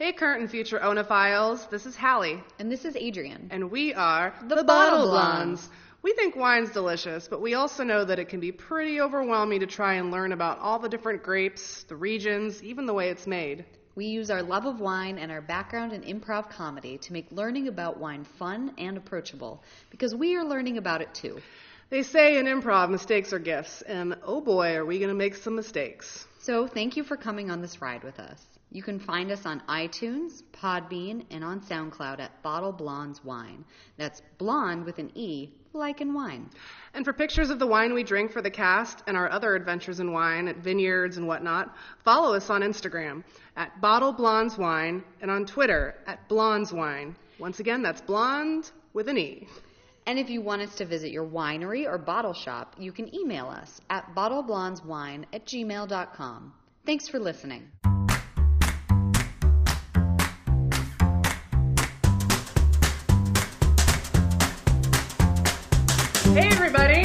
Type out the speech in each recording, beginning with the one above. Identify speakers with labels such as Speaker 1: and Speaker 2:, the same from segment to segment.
Speaker 1: Hey, current and future Oenophiles. This is Hallie,
Speaker 2: And this is Adrian.
Speaker 1: and we are
Speaker 2: The Bottle Blondes.
Speaker 1: We think wine's delicious, but we also know that it can be pretty overwhelming to try and learn about all the different grapes, the regions, even the way it's made.
Speaker 2: We use our love of wine and our background in improv comedy to make learning about wine fun and approachable because we are learning about it too.
Speaker 1: They say in improv, mistakes are gifts, and oh boy, are we going to make some mistakes.
Speaker 2: So, thank you for coming on this ride with us. You can find us on iTunes, Podbean, and on SoundCloud at Bottle Blondes Wine. That's blonde with an E, like in wine.
Speaker 1: And for pictures of the wine we drink for the cast and our other adventures in wine at vineyards and whatnot, follow us on Instagram at Bottle Blondes Wine and on Twitter at Blondes Wine. Once again, that's blonde with an E.
Speaker 2: And if you want us to visit your winery or bottle shop, you can email us at bottleblondeswine at gmail.com. Thanks for listening.
Speaker 1: Hey, everybody.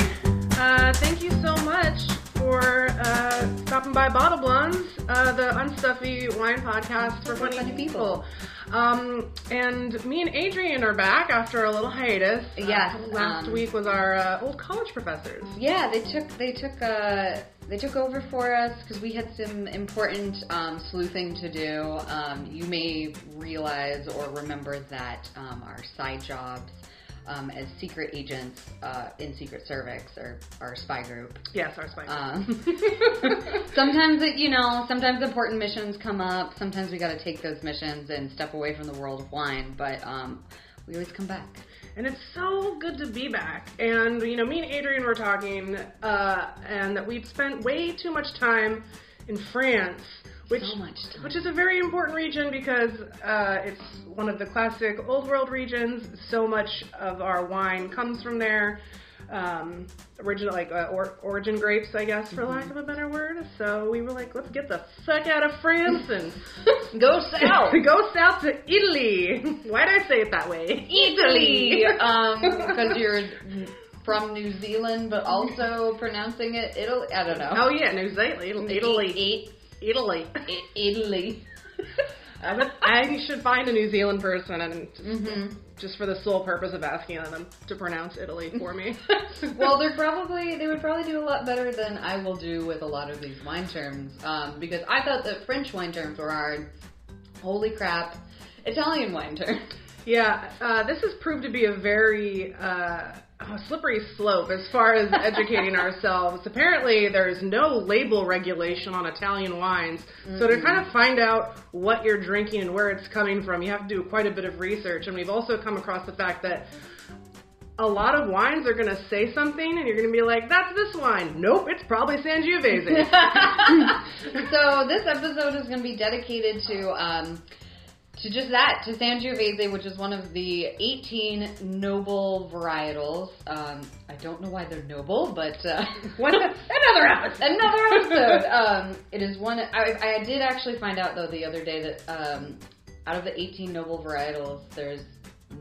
Speaker 1: Uh, thank you so much for uh, stopping by Bottle Blondes, uh, the unstuffy wine podcast for funny,
Speaker 2: funny
Speaker 1: people. Um, and me and Adrian are back after a little hiatus.
Speaker 2: Yes,
Speaker 1: Uh, last
Speaker 2: um,
Speaker 1: week was our uh, old college professors.
Speaker 2: Yeah, they took they took uh they took over for us because we had some important um, sleuthing to do. Um, you may realize or remember that um, our side jobs um, as secret agents uh, in Secret Service or our spy group.
Speaker 1: Yes, our spy.
Speaker 2: Um, sometimes it, you know, sometimes important missions come up. Sometimes we got to take those missions and step away from the world of wine. But um, we always come back.
Speaker 1: And it's so good to be back. And, you know, me and Adrian were talking, uh, and that we'd spent way too much time in France. Which,
Speaker 2: So much time.
Speaker 1: which is a very important region because uh, it's one of the classic old world regions. So much of our wine comes from there. Um, original, like uh, or, origin grapes, I guess, for lack of a better word. So we were like, let's get the fuck out of France and
Speaker 2: Go south.
Speaker 1: go south to Italy. Why did I say it that way?
Speaker 2: Italy, um, because you're from New Zealand, but also pronouncing it Italy. I don't know.
Speaker 1: Oh yeah, New Zealand, Italy, Italy, Italy.
Speaker 2: I- Italy.
Speaker 1: I, I should find a New Zealand person and just,
Speaker 2: Mm-hmm.
Speaker 1: just for the sole purpose of asking them to pronounce Italy for me.
Speaker 2: well, they're probably they would probably do a lot better than I will do with a lot of these wine terms, um, because I thought that French wine terms were hard. Holy crap, Italian wine terms.
Speaker 1: yeah, uh, this has proved to be a very uh, a slippery slope as far as educating ourselves. Apparently, there's no label regulation on Italian wines, so to kind of find out what you're drinking and where it's coming from, you have to do quite a bit of research. And we've also come across the fact that a lot of wines are going to say something and you're going to be like, that's this wine. Nope, it's probably Sangiovese.
Speaker 2: so this episode is going to be dedicated to um, to just that, to Sangiovese, which is one of the 18 noble varietals. Um, I don't know why they're noble, but uh,
Speaker 1: What- another episode.
Speaker 2: another episode. um, it is one. I, I did actually find out though the other day that um, out of the 18 noble varietals, there's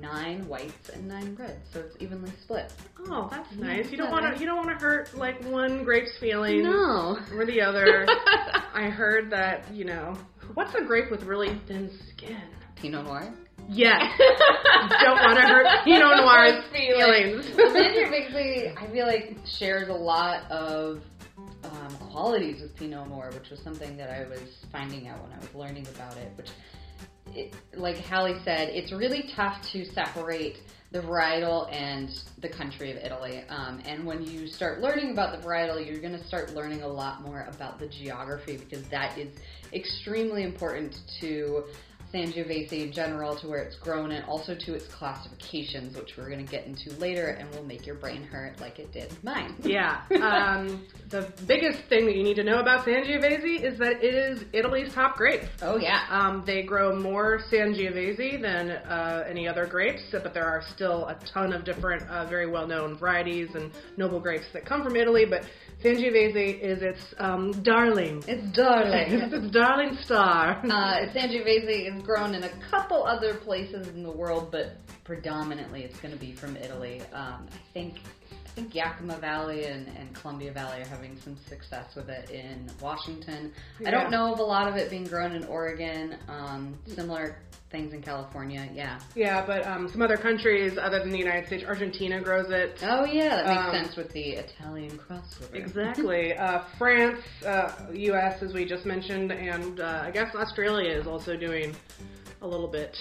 Speaker 2: nine whites and nine reds, so it's evenly split.
Speaker 1: Oh, that's nice. You don't want to. You don't want to hurt like one grape's feelings
Speaker 2: No.
Speaker 1: or the other. I heard that you know what's a grape with really thin skin.
Speaker 2: Pinot Noir.
Speaker 1: Yes. don't want to hurt Pinot Noir's feelings.
Speaker 2: Sangiovese, I feel like shares a lot of um, qualities with Pinot Noir, which was something that I was finding out when I was learning about it. Which, it, like Hallie said, it's really tough to separate the varietal and the country of Italy. Um, and when you start learning about the varietal, you're going to start learning a lot more about the geography because that is extremely important to Sangiovese in general, to where it's grown, and also to its classifications, which we're going to get into later, and will make your brain hurt like it did mine.
Speaker 1: Yeah. Um, the biggest thing that you need to know about Sangiovese is that it is Italy's top grape.
Speaker 2: Oh yeah.
Speaker 1: Um, they grow more Sangiovese than uh, any other grapes, but there are still a ton of different, uh, very well-known varieties and noble grapes that come from Italy. But Sangiovese is its um, darling.
Speaker 2: It's darling.
Speaker 1: It's its darling star.
Speaker 2: Uh, Sangiovese is grown in a couple other places in the world, but predominantly it's going to be from Italy. Um, I think think Yakima Valley and, and Columbia Valley are having some success with it in Washington. I don't know of a lot of it being grown in Oregon. Um, similar things in California, yeah.
Speaker 1: Yeah, but um, some other countries other than the United States, Argentina grows it.
Speaker 2: Oh yeah, that makes
Speaker 1: Um,
Speaker 2: sense with the Italian crossover.
Speaker 1: Exactly. uh, France, uh, U.S., as we just mentioned, and uh, I guess Australia is also doing a little bit.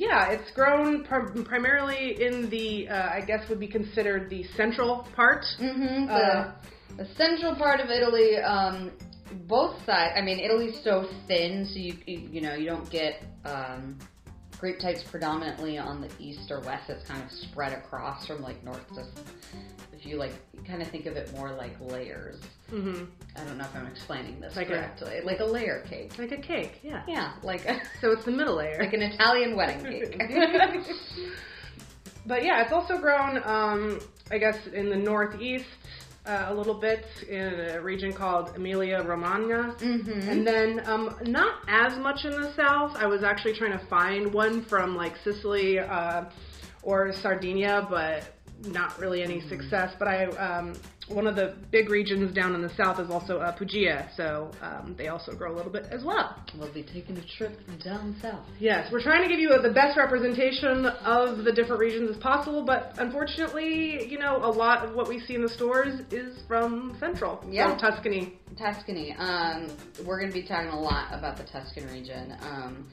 Speaker 1: Yeah, it's grown prim- primarily in the, uh, I guess would be considered the central part.
Speaker 2: Mm-hmm. The,
Speaker 1: Uh,
Speaker 2: the central part of Italy, um, both sides. I mean, Italy's so thin, so you you, you know you don't get um, grape types predominantly on the east or west. It's kind of spread across from like north to. If you like, kind of think of it more like layers.
Speaker 1: hmm
Speaker 2: I don't know if I'm explaining this
Speaker 1: Like a-
Speaker 2: correctly. like a layer cake.
Speaker 1: Like a cake, yeah.
Speaker 2: Yeah, like a,
Speaker 1: So it's the middle layer.
Speaker 2: like an Italian wedding cake.
Speaker 1: But yeah, it's also grown, um, I guess, in the northeast uh, a little bit in a region called Emilia Romagna.
Speaker 2: mm-hmm.
Speaker 1: And then um, not as much in the south. I was actually trying to find one from like Sicily uh, or Sardinia, but not really any success. But I um, one of the big regions down in the south is also uh, so um, they also grow a little bit as well.
Speaker 2: We'll be taking a trip down south.
Speaker 1: Yes, we're trying to give you the best representation of the different regions as possible, but unfortunately, you know, a lot of what we see in the stores is from Central,
Speaker 2: Yeah.
Speaker 1: from Tuscany.
Speaker 2: Tuscany. Um, we're going to be talking a lot about the Tuscan region. Um,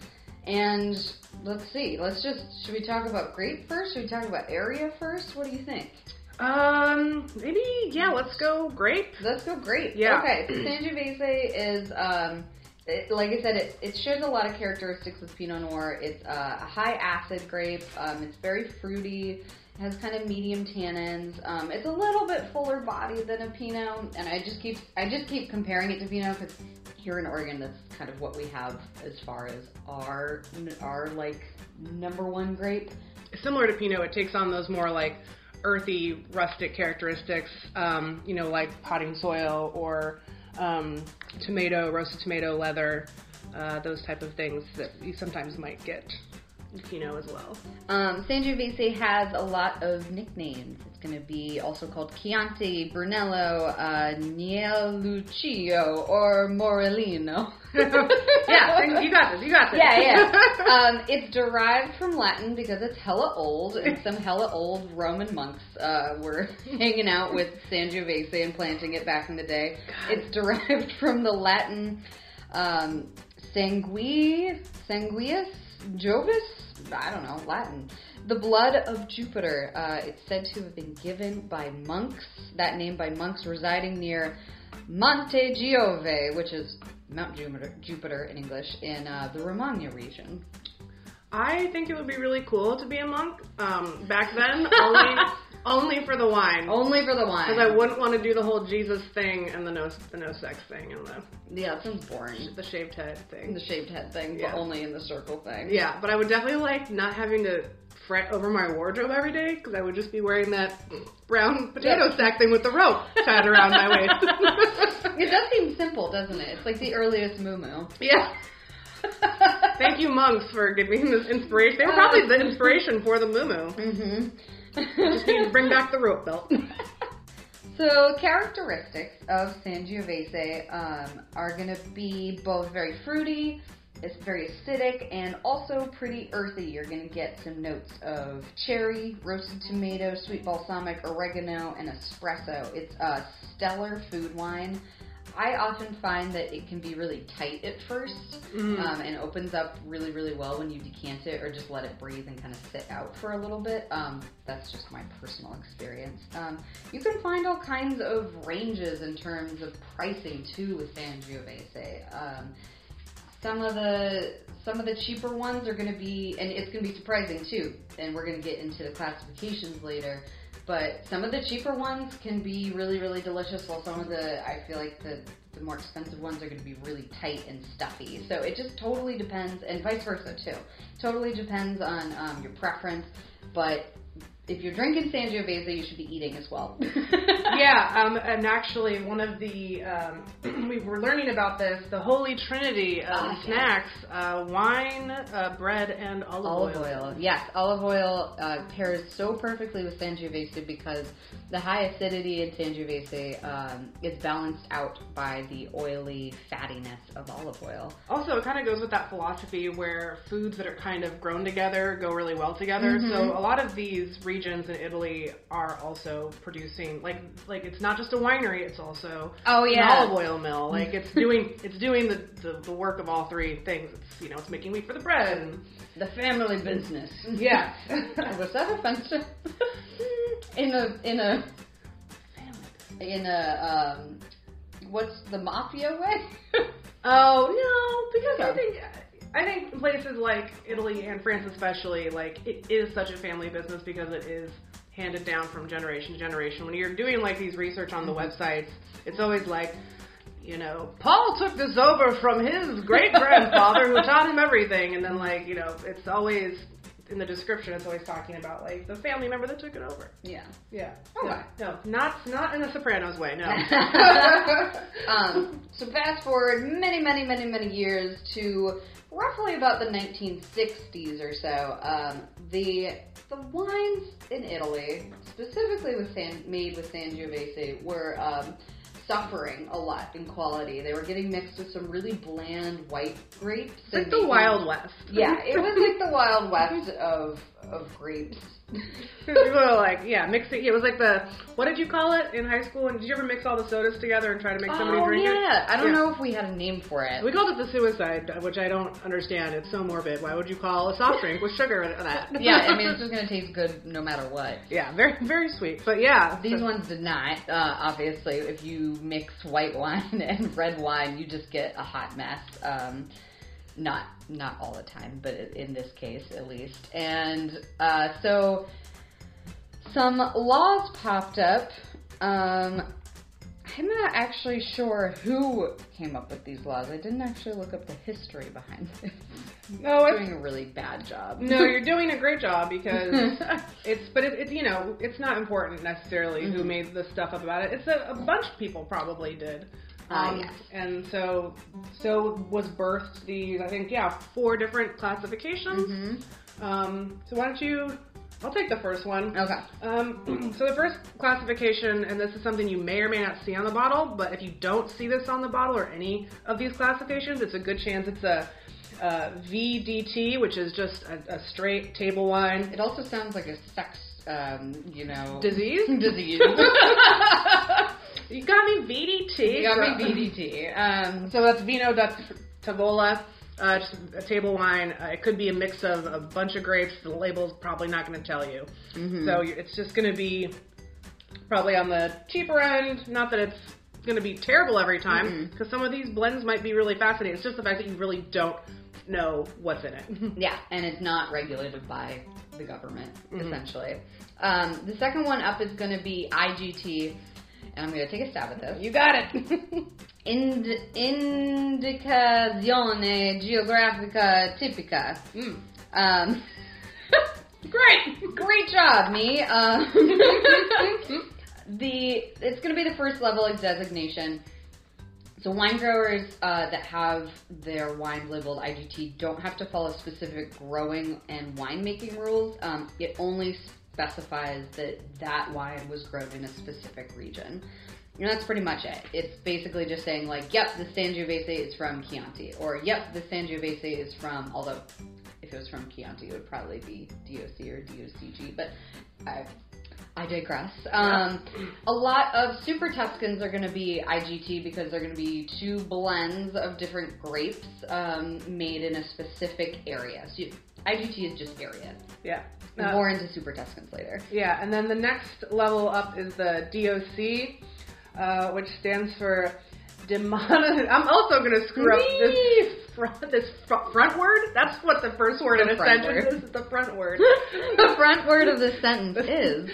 Speaker 2: and let's see. Let's just should we talk about grape first? Should we talk about area first? What do you think?
Speaker 1: Um, maybe yeah. Let's go grape.
Speaker 2: Let's go grape.
Speaker 1: Yeah.
Speaker 2: Okay. So Sangiovese is um, it, like I said, it, it shares a lot of characteristics with Pinot Noir. It's uh, a high acid grape. Um, it's very fruity. Has kind of medium tannins. Um, it's a little bit fuller bodied than a Pinot, and I just keep I just keep comparing it to Pinot because here in Oregon, that's kind of what we have as far as our our like number one grape.
Speaker 1: Similar to Pinot, it takes on those more like earthy, rustic characteristics. Um, you know, like potting soil or um, tomato, roasted tomato leather, uh, those type of things that you sometimes might get in Pinot as well.
Speaker 2: Um, Sangiovese has a lot of nicknames. It's going to be also called Chianti, Brunello, uh, Nielluccio, or Morellino.
Speaker 1: yeah, you got this. You got this.
Speaker 2: yeah, yeah. Um, it's derived from Latin because it's hella old, and some hella old Roman monks uh, were hanging out with Sangiovese and planting it back in the day. It's derived from the Latin um, sangui, sanguius, jovis. I don't know Latin. The blood of Jupiter. Uh, it's said to have been given by monks. That name by monks residing near Monte Giove, which is Mount Jupiter, Jupiter in English, in uh, the Romagna region.
Speaker 1: I think it would be really cool to be a monk. Um, back then, only only for the wine.
Speaker 2: Only for the wine.
Speaker 1: Because I wouldn't want to do the whole Jesus thing and the no the no sex thing and the
Speaker 2: yeah, it sounds boring.
Speaker 1: the shaved head thing.
Speaker 2: The shaved head thing,
Speaker 1: Yeah.
Speaker 2: but only in the circle thing.
Speaker 1: Yeah, but I would definitely like not having to fret over my wardrobe every day because I would just be wearing that brown potato sack thing with the rope tied around my waist.
Speaker 2: It does seem simple, doesn't it? It's like the earliest moo
Speaker 1: yeah. Thank you, monks, for giving me this inspiration. They were probably the inspiration for the moo
Speaker 2: hmm
Speaker 1: Just need to bring back the rope belt.
Speaker 2: So characteristics of Sangiovese um, are going to be both very fruity, it's very acidic, and also pretty earthy. You're going to get some notes of cherry, roasted tomato, sweet balsamic, oregano, and espresso. It's a stellar food wine. I often find that it can be really tight at 1st
Speaker 1: Mhm.
Speaker 2: um, and opens up really, really well when you decant it or just let it breathe and kind of sit out for a little bit. Um, that's just my personal experience. Um, you can find all kinds of ranges in terms of pricing too with Sangiovese. Um, some of the some of the cheaper ones are going to be, and it's going to be surprising too. And we're going to get into the classifications later. But some of the cheaper ones can be really, really delicious, while some of the I feel like the the more expensive ones are going to be really tight and stuffy. So it just totally depends, and vice versa too. Totally depends on um, your preference. But if you're drinking Sangiovese, you should be eating as well.
Speaker 1: yeah, um, and actually, one of the um, we were learning about this the holy trinity of
Speaker 2: yes.
Speaker 1: snacks: uh, wine, uh, bread, and olive,
Speaker 2: Olive oil. Yes, olive oil uh, pairs so perfectly with Sangiovese because the high acidity in Sangiovese um, is balanced out by the oily fattiness of olive oil.
Speaker 1: Also, it kind of goes with that philosophy where foods that are kind of grown together go really well together.
Speaker 2: Mm-hmm.
Speaker 1: So a lot of these regions in Italy are also producing like like it's not just a winery; it's also
Speaker 2: Oh,
Speaker 1: an
Speaker 2: yeah.
Speaker 1: olive oil mill. Like it's doing it's doing the, the, the work of all three things. It's you know it's making wheat for the bread. And,
Speaker 2: The family business.
Speaker 1: yeah.
Speaker 2: Was that offensive? in a in a in a um, what's the mafia way?
Speaker 1: Oh no, because I think I think places like Italy and France especially, like it is such a family business because it is handed down from generation to generation. When you're doing like these research on the websites, it's always like, you know, Paul took this over from his great grandfather who taught him everything, and then like you know, it's always in the description, it's always talking about like the family member that took it over.
Speaker 2: yeah.
Speaker 1: Yeah.
Speaker 2: Okay.
Speaker 1: No, no, not not in the Sopranos way. No.
Speaker 2: um, so fast forward many, many, many, many years to roughly about the 1960s or so. Um, the the wines in Italy, specifically with San, made with Sangiovese, were um, suffering a lot in quality. They were getting mixed with some really bland white grapes.
Speaker 1: Like the Wild West.
Speaker 2: Yeah, it was like the Wild West of of grapes.
Speaker 1: People are like, yeah, mixing. It was like the what did you call it in high school? And did you ever mix all the sodas together and try to make somebody
Speaker 2: oh
Speaker 1: drink it?
Speaker 2: yeah, I don't
Speaker 1: Yeah.
Speaker 2: know if we had a name for it.
Speaker 1: We called it the suicide, which I don't understand. It's so morbid. Why would you call a soft drink with sugar in that?
Speaker 2: yeah, I mean it's just gonna taste good no matter what.
Speaker 1: yeah, very very sweet. But yeah,
Speaker 2: These
Speaker 1: so-
Speaker 2: ones did not. Uh, obviously, if you mix white wine and red wine, you just get a hot mess. Um, not not all the time, but in this case, at least. And uh, so, some laws popped up. Um, I'm not actually sure who came up with these laws. I didn't actually look up the history behind this.
Speaker 1: No, it's
Speaker 2: doing a really bad job.
Speaker 1: no, you're doing a great job because it's, but it, it's you know, it's not important necessarily who made the stuff up about it. It's a, a bunch of people probably did.
Speaker 2: Ah,
Speaker 1: Um,
Speaker 2: yes.
Speaker 1: And so, so was birthed these, I think, yeah, four different classifications. Um, so why don't you, I'll take the first one.
Speaker 2: Okay.
Speaker 1: Um, so the first classification, and this is something you may or may not see on the bottle, but if you don't see this on the bottle or any of these classifications, it's a good chance it's a, uh VDT, which is just a, a straight table wine
Speaker 2: It also sounds like a sex, um, you know,
Speaker 1: disease.
Speaker 2: disease.
Speaker 1: you got me VDT.
Speaker 2: You got me BDT. Um,
Speaker 1: So that's Vino da Tavola. Uh, just a table wine. Uh, it could be a mix of a bunch of grapes. The label's probably not going to tell you. So it's just going to be probably on the cheaper end. Not that it's going to be terrible every time, because some of these blends might be really fascinating. It's just the fact that you really don't know what's in it.
Speaker 2: yeah, and it's not regulated by the government, essentially. Um, the second one up is going to be IGT, and I'm going to take a stab at this.
Speaker 1: you got it.
Speaker 2: Ind- indicazione geografica tipica.
Speaker 1: Mm.
Speaker 2: Um,
Speaker 1: Great.
Speaker 2: Great job, me. Um, the it's going to be the first level of designation. So wine growers uh, that have their wine labeled IGT don't have to follow specific growing and winemaking rules. Um, it only specifies that that wine was grown in a specific region. And that's pretty much it. It's basically just saying like, yep, the Sangiovese is from Chianti, or yep, the Sangiovese is from. Although, if it was from Chianti, it would probably be DOC or DOCG. But I, I digress. Um, a lot of Super Tuscans are going to be IGT because they're going to be two blends of different grapes um, made in a specific area. So you, IGT is just area.
Speaker 1: Yeah. Uh,
Speaker 2: more into Super Tuscans later.
Speaker 1: Yeah, and then the next level up is the DOC, uh, which stands for demon. I'm also going to screw up this front, this fr- front word. That's what the first word in a sentence
Speaker 2: word.
Speaker 1: is. The front word.
Speaker 2: the front word of the sentence is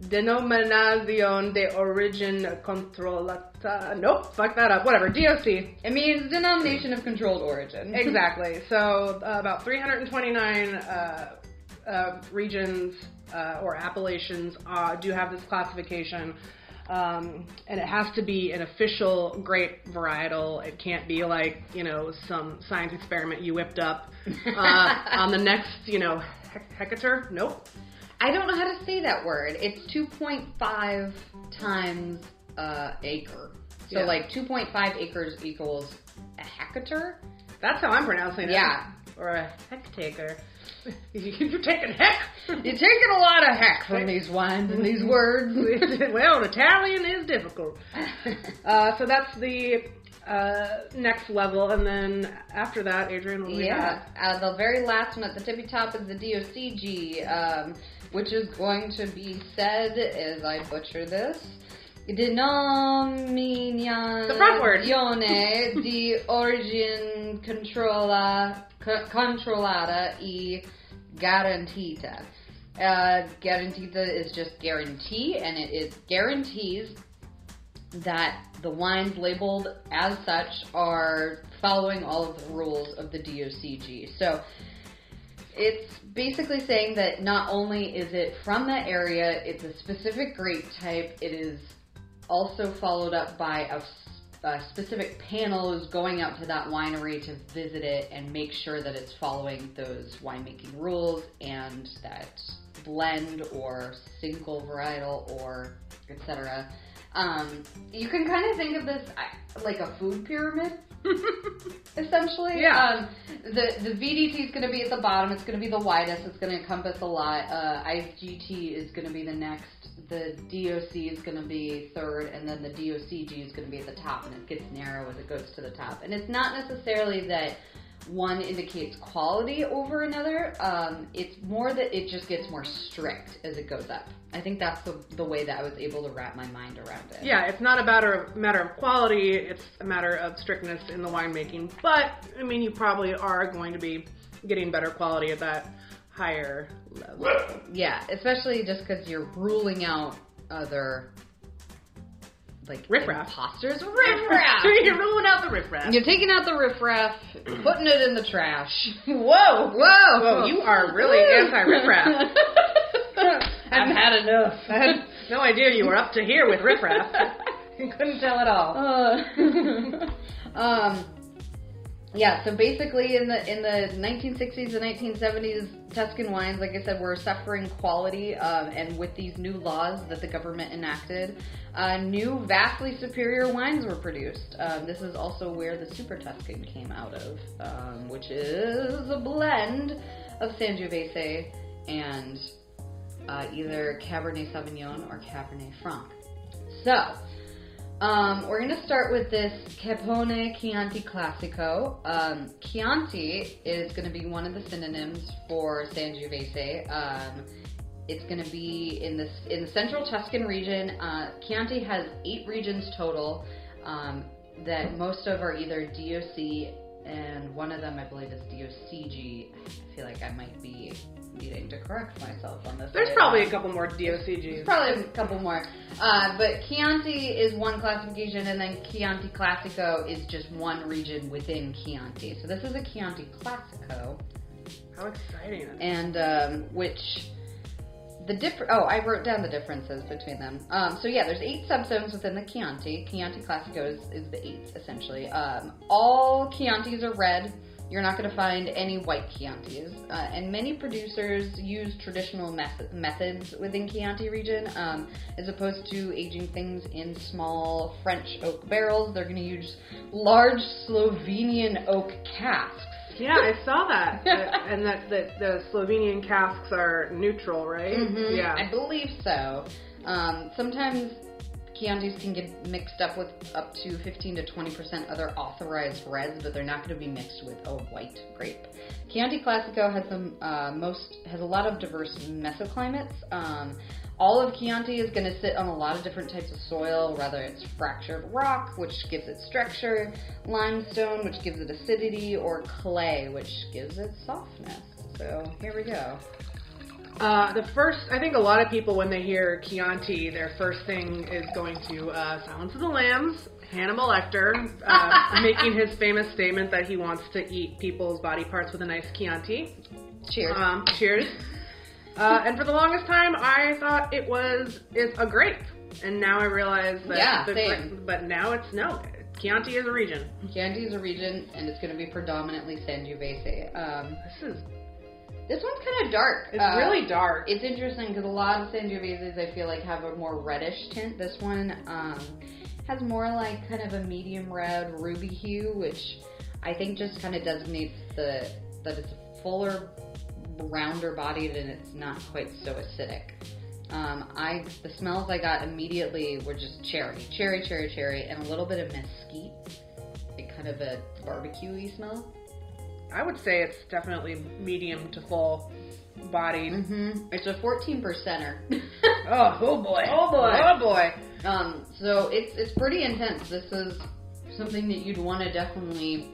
Speaker 1: Denominazione de origin controllata. Nope, fuck that up. Whatever. DOC.
Speaker 2: it means denomination of controlled origin.
Speaker 1: Exactly. So uh, about 329 uh, uh, regions uh, or appellations uh, do have this classification. Um, and it has to be an official grape varietal. It can't be like, you know, some science experiment you whipped up uh, on the next, you know, hectare. Nope.
Speaker 2: I don't know how to say that word. It's 2.5 times uh, acre. So
Speaker 1: Yeah.
Speaker 2: like 2.5 acres equals a hectare.
Speaker 1: That's how I'm pronouncing it.
Speaker 2: Yeah.
Speaker 1: Or a hectaker. You're taking heck.
Speaker 2: You're taking a lot of heck from these wines and these words.
Speaker 1: well, Italian is difficult. Uh, so that's the uh, next level, and then after that, Adrian, what
Speaker 2: Yeah, uh, the very last one at the tippy top is the DOCG, um, which is going to be said, as I butcher this, denominazione di origine controlla, co- controllata e garantita. Uh, garantita is just guarantee, and it is guarantees that the wines labeled as such are following all of the rules of the DOCG. So it's basically saying that not only is it from that area, it's a specific grape type, it is also followed up by a, a specific panel who's going out to that winery to visit it and make sure that it's following those winemaking rules and that blend or single varietal or etc. Um, you can kind of think of this like a food pyramid, essentially.
Speaker 1: Yeah.
Speaker 2: Um, the the VDT is going to be at the bottom. It's going to be the widest. It's going to encompass a lot. Uh, IGT is going to be the next. The DOC is going to be third, and then the DOCG is going to be at the top, and it gets narrow as it goes to the top. And it's not necessarily that one indicates quality over another. Um, it's more that it just gets more strict as it goes up. I think that's the, the way that I was able to wrap my mind around it.
Speaker 1: Yeah, it's not a matter of matter of quality; it's a matter of strictness in the winemaking. But I mean, you probably are going to be getting better quality at that higher level.
Speaker 2: Yeah, especially just because you're ruling out other like
Speaker 1: Riffraff.
Speaker 2: imposters. Riffraff.
Speaker 1: You're ruling out the riffraff.
Speaker 2: You're taking out the riffraff, putting it in the trash.
Speaker 1: Whoa,
Speaker 2: Whoa!
Speaker 1: Whoa, you are really anti-riffraff.
Speaker 2: I've had enough.
Speaker 1: I had no idea you were up to here with riffraff. You couldn't tell at all.
Speaker 2: Uh, um, yeah, so basically in the in the 1960s and 1970s, Tuscan wines, like I said, were suffering quality, um, and with these new laws that the government enacted, uh, new vastly superior wines were produced. Um, this is also where the Super Tuscan came out of, um, which is a blend of Sangiovese and uh, either Cabernet Sauvignon or Cabernet Franc. So, um, we're going to start with this Capone Chianti Classico. Um, Chianti is going to be one of the synonyms for Sangiovese. Um, it's going to be in the in the central Tuscan region. Uh, Chianti has eight regions total. Um, that most of are either DOC and one of them I believe is DOCG. I feel like I might be needing to correct myself on this.
Speaker 1: There's
Speaker 2: later
Speaker 1: probably a couple more DOCGs.
Speaker 2: There's probably a couple more. Uh, but Chianti is one classification, and then Chianti Classico is just one region within Chianti. So this is a Chianti Classico,
Speaker 1: How exciting!
Speaker 2: and um, which the different. Oh, I wrote down the differences between them. Um, so yeah, there's eight subzones within the Chianti. Chianti Classico is, is the eighth essentially. Um, all Chiantis are red. You're not going to find any white Chiantis, uh, and many producers use traditional method, methods within Chianti region, um, as opposed to aging things in small French oak barrels. They're going to use large Slovenian oak casks.
Speaker 1: Yeah, I saw that, Uh, and that, that the Slovenian casks are neutral, right?
Speaker 2: Mhm,
Speaker 1: Yeah.
Speaker 2: I believe so. Um, sometimes Chiantis can get mixed up with up to 15 to 20 percent other authorized reds, but they're not going to be mixed with a white grape. Chianti Classico has some uh, most has a lot of diverse mesoclimates. Um, all of Chianti is going to sit on a lot of different types of soil, whether it's fractured rock, which gives it structure, limestone, which gives it acidity, or clay, which gives it softness. So here we go.
Speaker 1: Uh, the first, I think a lot of people when they hear Chianti, their first thing is going to uh, Silence of the Lambs. Hannibal Lecter uh, making his famous statement that he wants to eat people's body parts with a nice Chianti.
Speaker 2: Cheers.
Speaker 1: Um, cheers. Uh, and for the longest time, I thought it was it's a grape, and now I realize that.
Speaker 2: Yeah,
Speaker 1: the
Speaker 2: same.
Speaker 1: gra- but now it's no. Chianti is a region.
Speaker 2: Chianti is a region, and it's going to be predominantly Sangiovese. Um,
Speaker 1: This is
Speaker 2: this one's kind of dark.
Speaker 1: it's
Speaker 2: Uh,
Speaker 1: really dark.
Speaker 2: It's interesting because a lot of Sangioveses I feel like have a more reddish tint. This one um, has more like kind of a medium red ruby hue, which I think just kind of designates the that it's a fuller, rounder bodied and it's not quite so acidic. Um, I the smells I got immediately were just cherry, cherry, cherry, cherry, and a little bit of mesquite, like kind of a barbecue-y smell.
Speaker 1: I would say it's definitely medium to full bodied.
Speaker 2: Mm-hmm. It's a 14 percenter.
Speaker 1: Oh, oh boy.
Speaker 2: Oh, boy.
Speaker 1: Oh boy.
Speaker 2: Um, so it's it's pretty intense. This is something that you'd want to definitely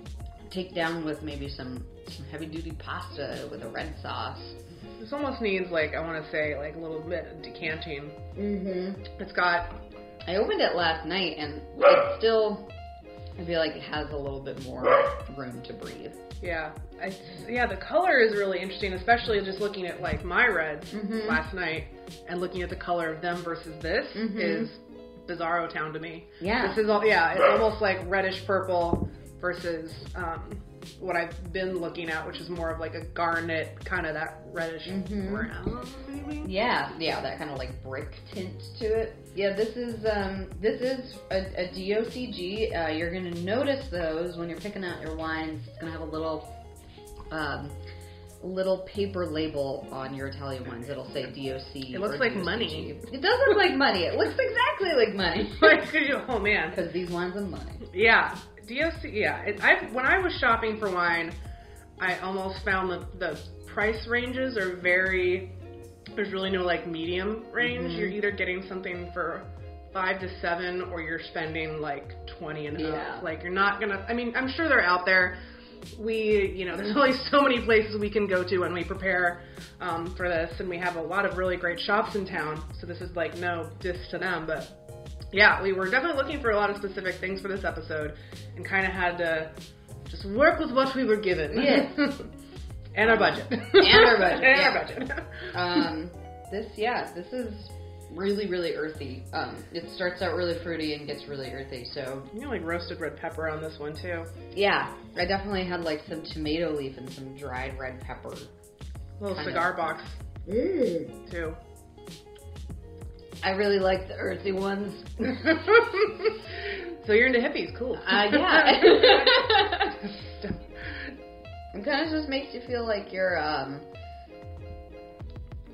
Speaker 2: take down with maybe some some heavy duty pasta with a red sauce.
Speaker 1: This almost needs like I want to say like a little bit of decanting.
Speaker 2: Mm-hmm.
Speaker 1: It's got
Speaker 2: I opened it last night and it still I feel like it has a little bit more room to breathe.
Speaker 1: Yeah, I, yeah. The color is really interesting, especially just looking at like my reds
Speaker 2: Mhm.
Speaker 1: last night and looking at the color of them versus this
Speaker 2: Mhm.
Speaker 1: is Bizarro Town to me.
Speaker 2: Yeah.
Speaker 1: This is all yeah. It's almost like reddish purple versus um, what I've been looking at, which is more of like a garnet kind of that reddish
Speaker 2: Mhm.
Speaker 1: brown. Maybe.
Speaker 2: Yeah, yeah, that kind of like brick tint to it. Yeah, this is um, this is a, a DOCG. Uh, you're gonna notice those when you're picking out your wines. It's gonna have a little um, little paper label on your Italian wines. It'll say DOC.
Speaker 1: It looks like
Speaker 2: DOCG.
Speaker 1: money.
Speaker 2: It does look like money. It looks exactly like money.
Speaker 1: Like, oh man.
Speaker 2: Because these wines are money.
Speaker 1: Yeah, DOC. Yeah, it, I when I was shopping for wine, I almost found that the price ranges are very. There's really no like medium range.
Speaker 2: Mhm.
Speaker 1: You're either getting something for five to seven, or you're spending like twenty and
Speaker 2: Yeah.
Speaker 1: up. Like you're not gonna. I mean, I'm sure they're out there. We, you know, there's only so many places we can go to when we prepare um, for this, and we have a lot of really great shops in town. So this is like no diss to them, but yeah, we were definitely looking for a lot of specific things for this episode and kind of had to just work with what we were given.
Speaker 2: Yes.
Speaker 1: and our budget.
Speaker 2: And our budget,
Speaker 1: and
Speaker 2: yeah.
Speaker 1: our budget.
Speaker 2: Um, this, yeah, this is really, really earthy. Um, it starts out really fruity and gets really earthy. So
Speaker 1: you know, like roasted red pepper on this one too.
Speaker 2: yeah, I definitely had like some tomato leaf and some dried red pepper.
Speaker 1: little cigar
Speaker 2: of.
Speaker 1: box too.
Speaker 2: I really like the earthy ones.
Speaker 1: so you're into hippies, cool.
Speaker 2: Uh, yeah. It kind of just makes you feel like you're um,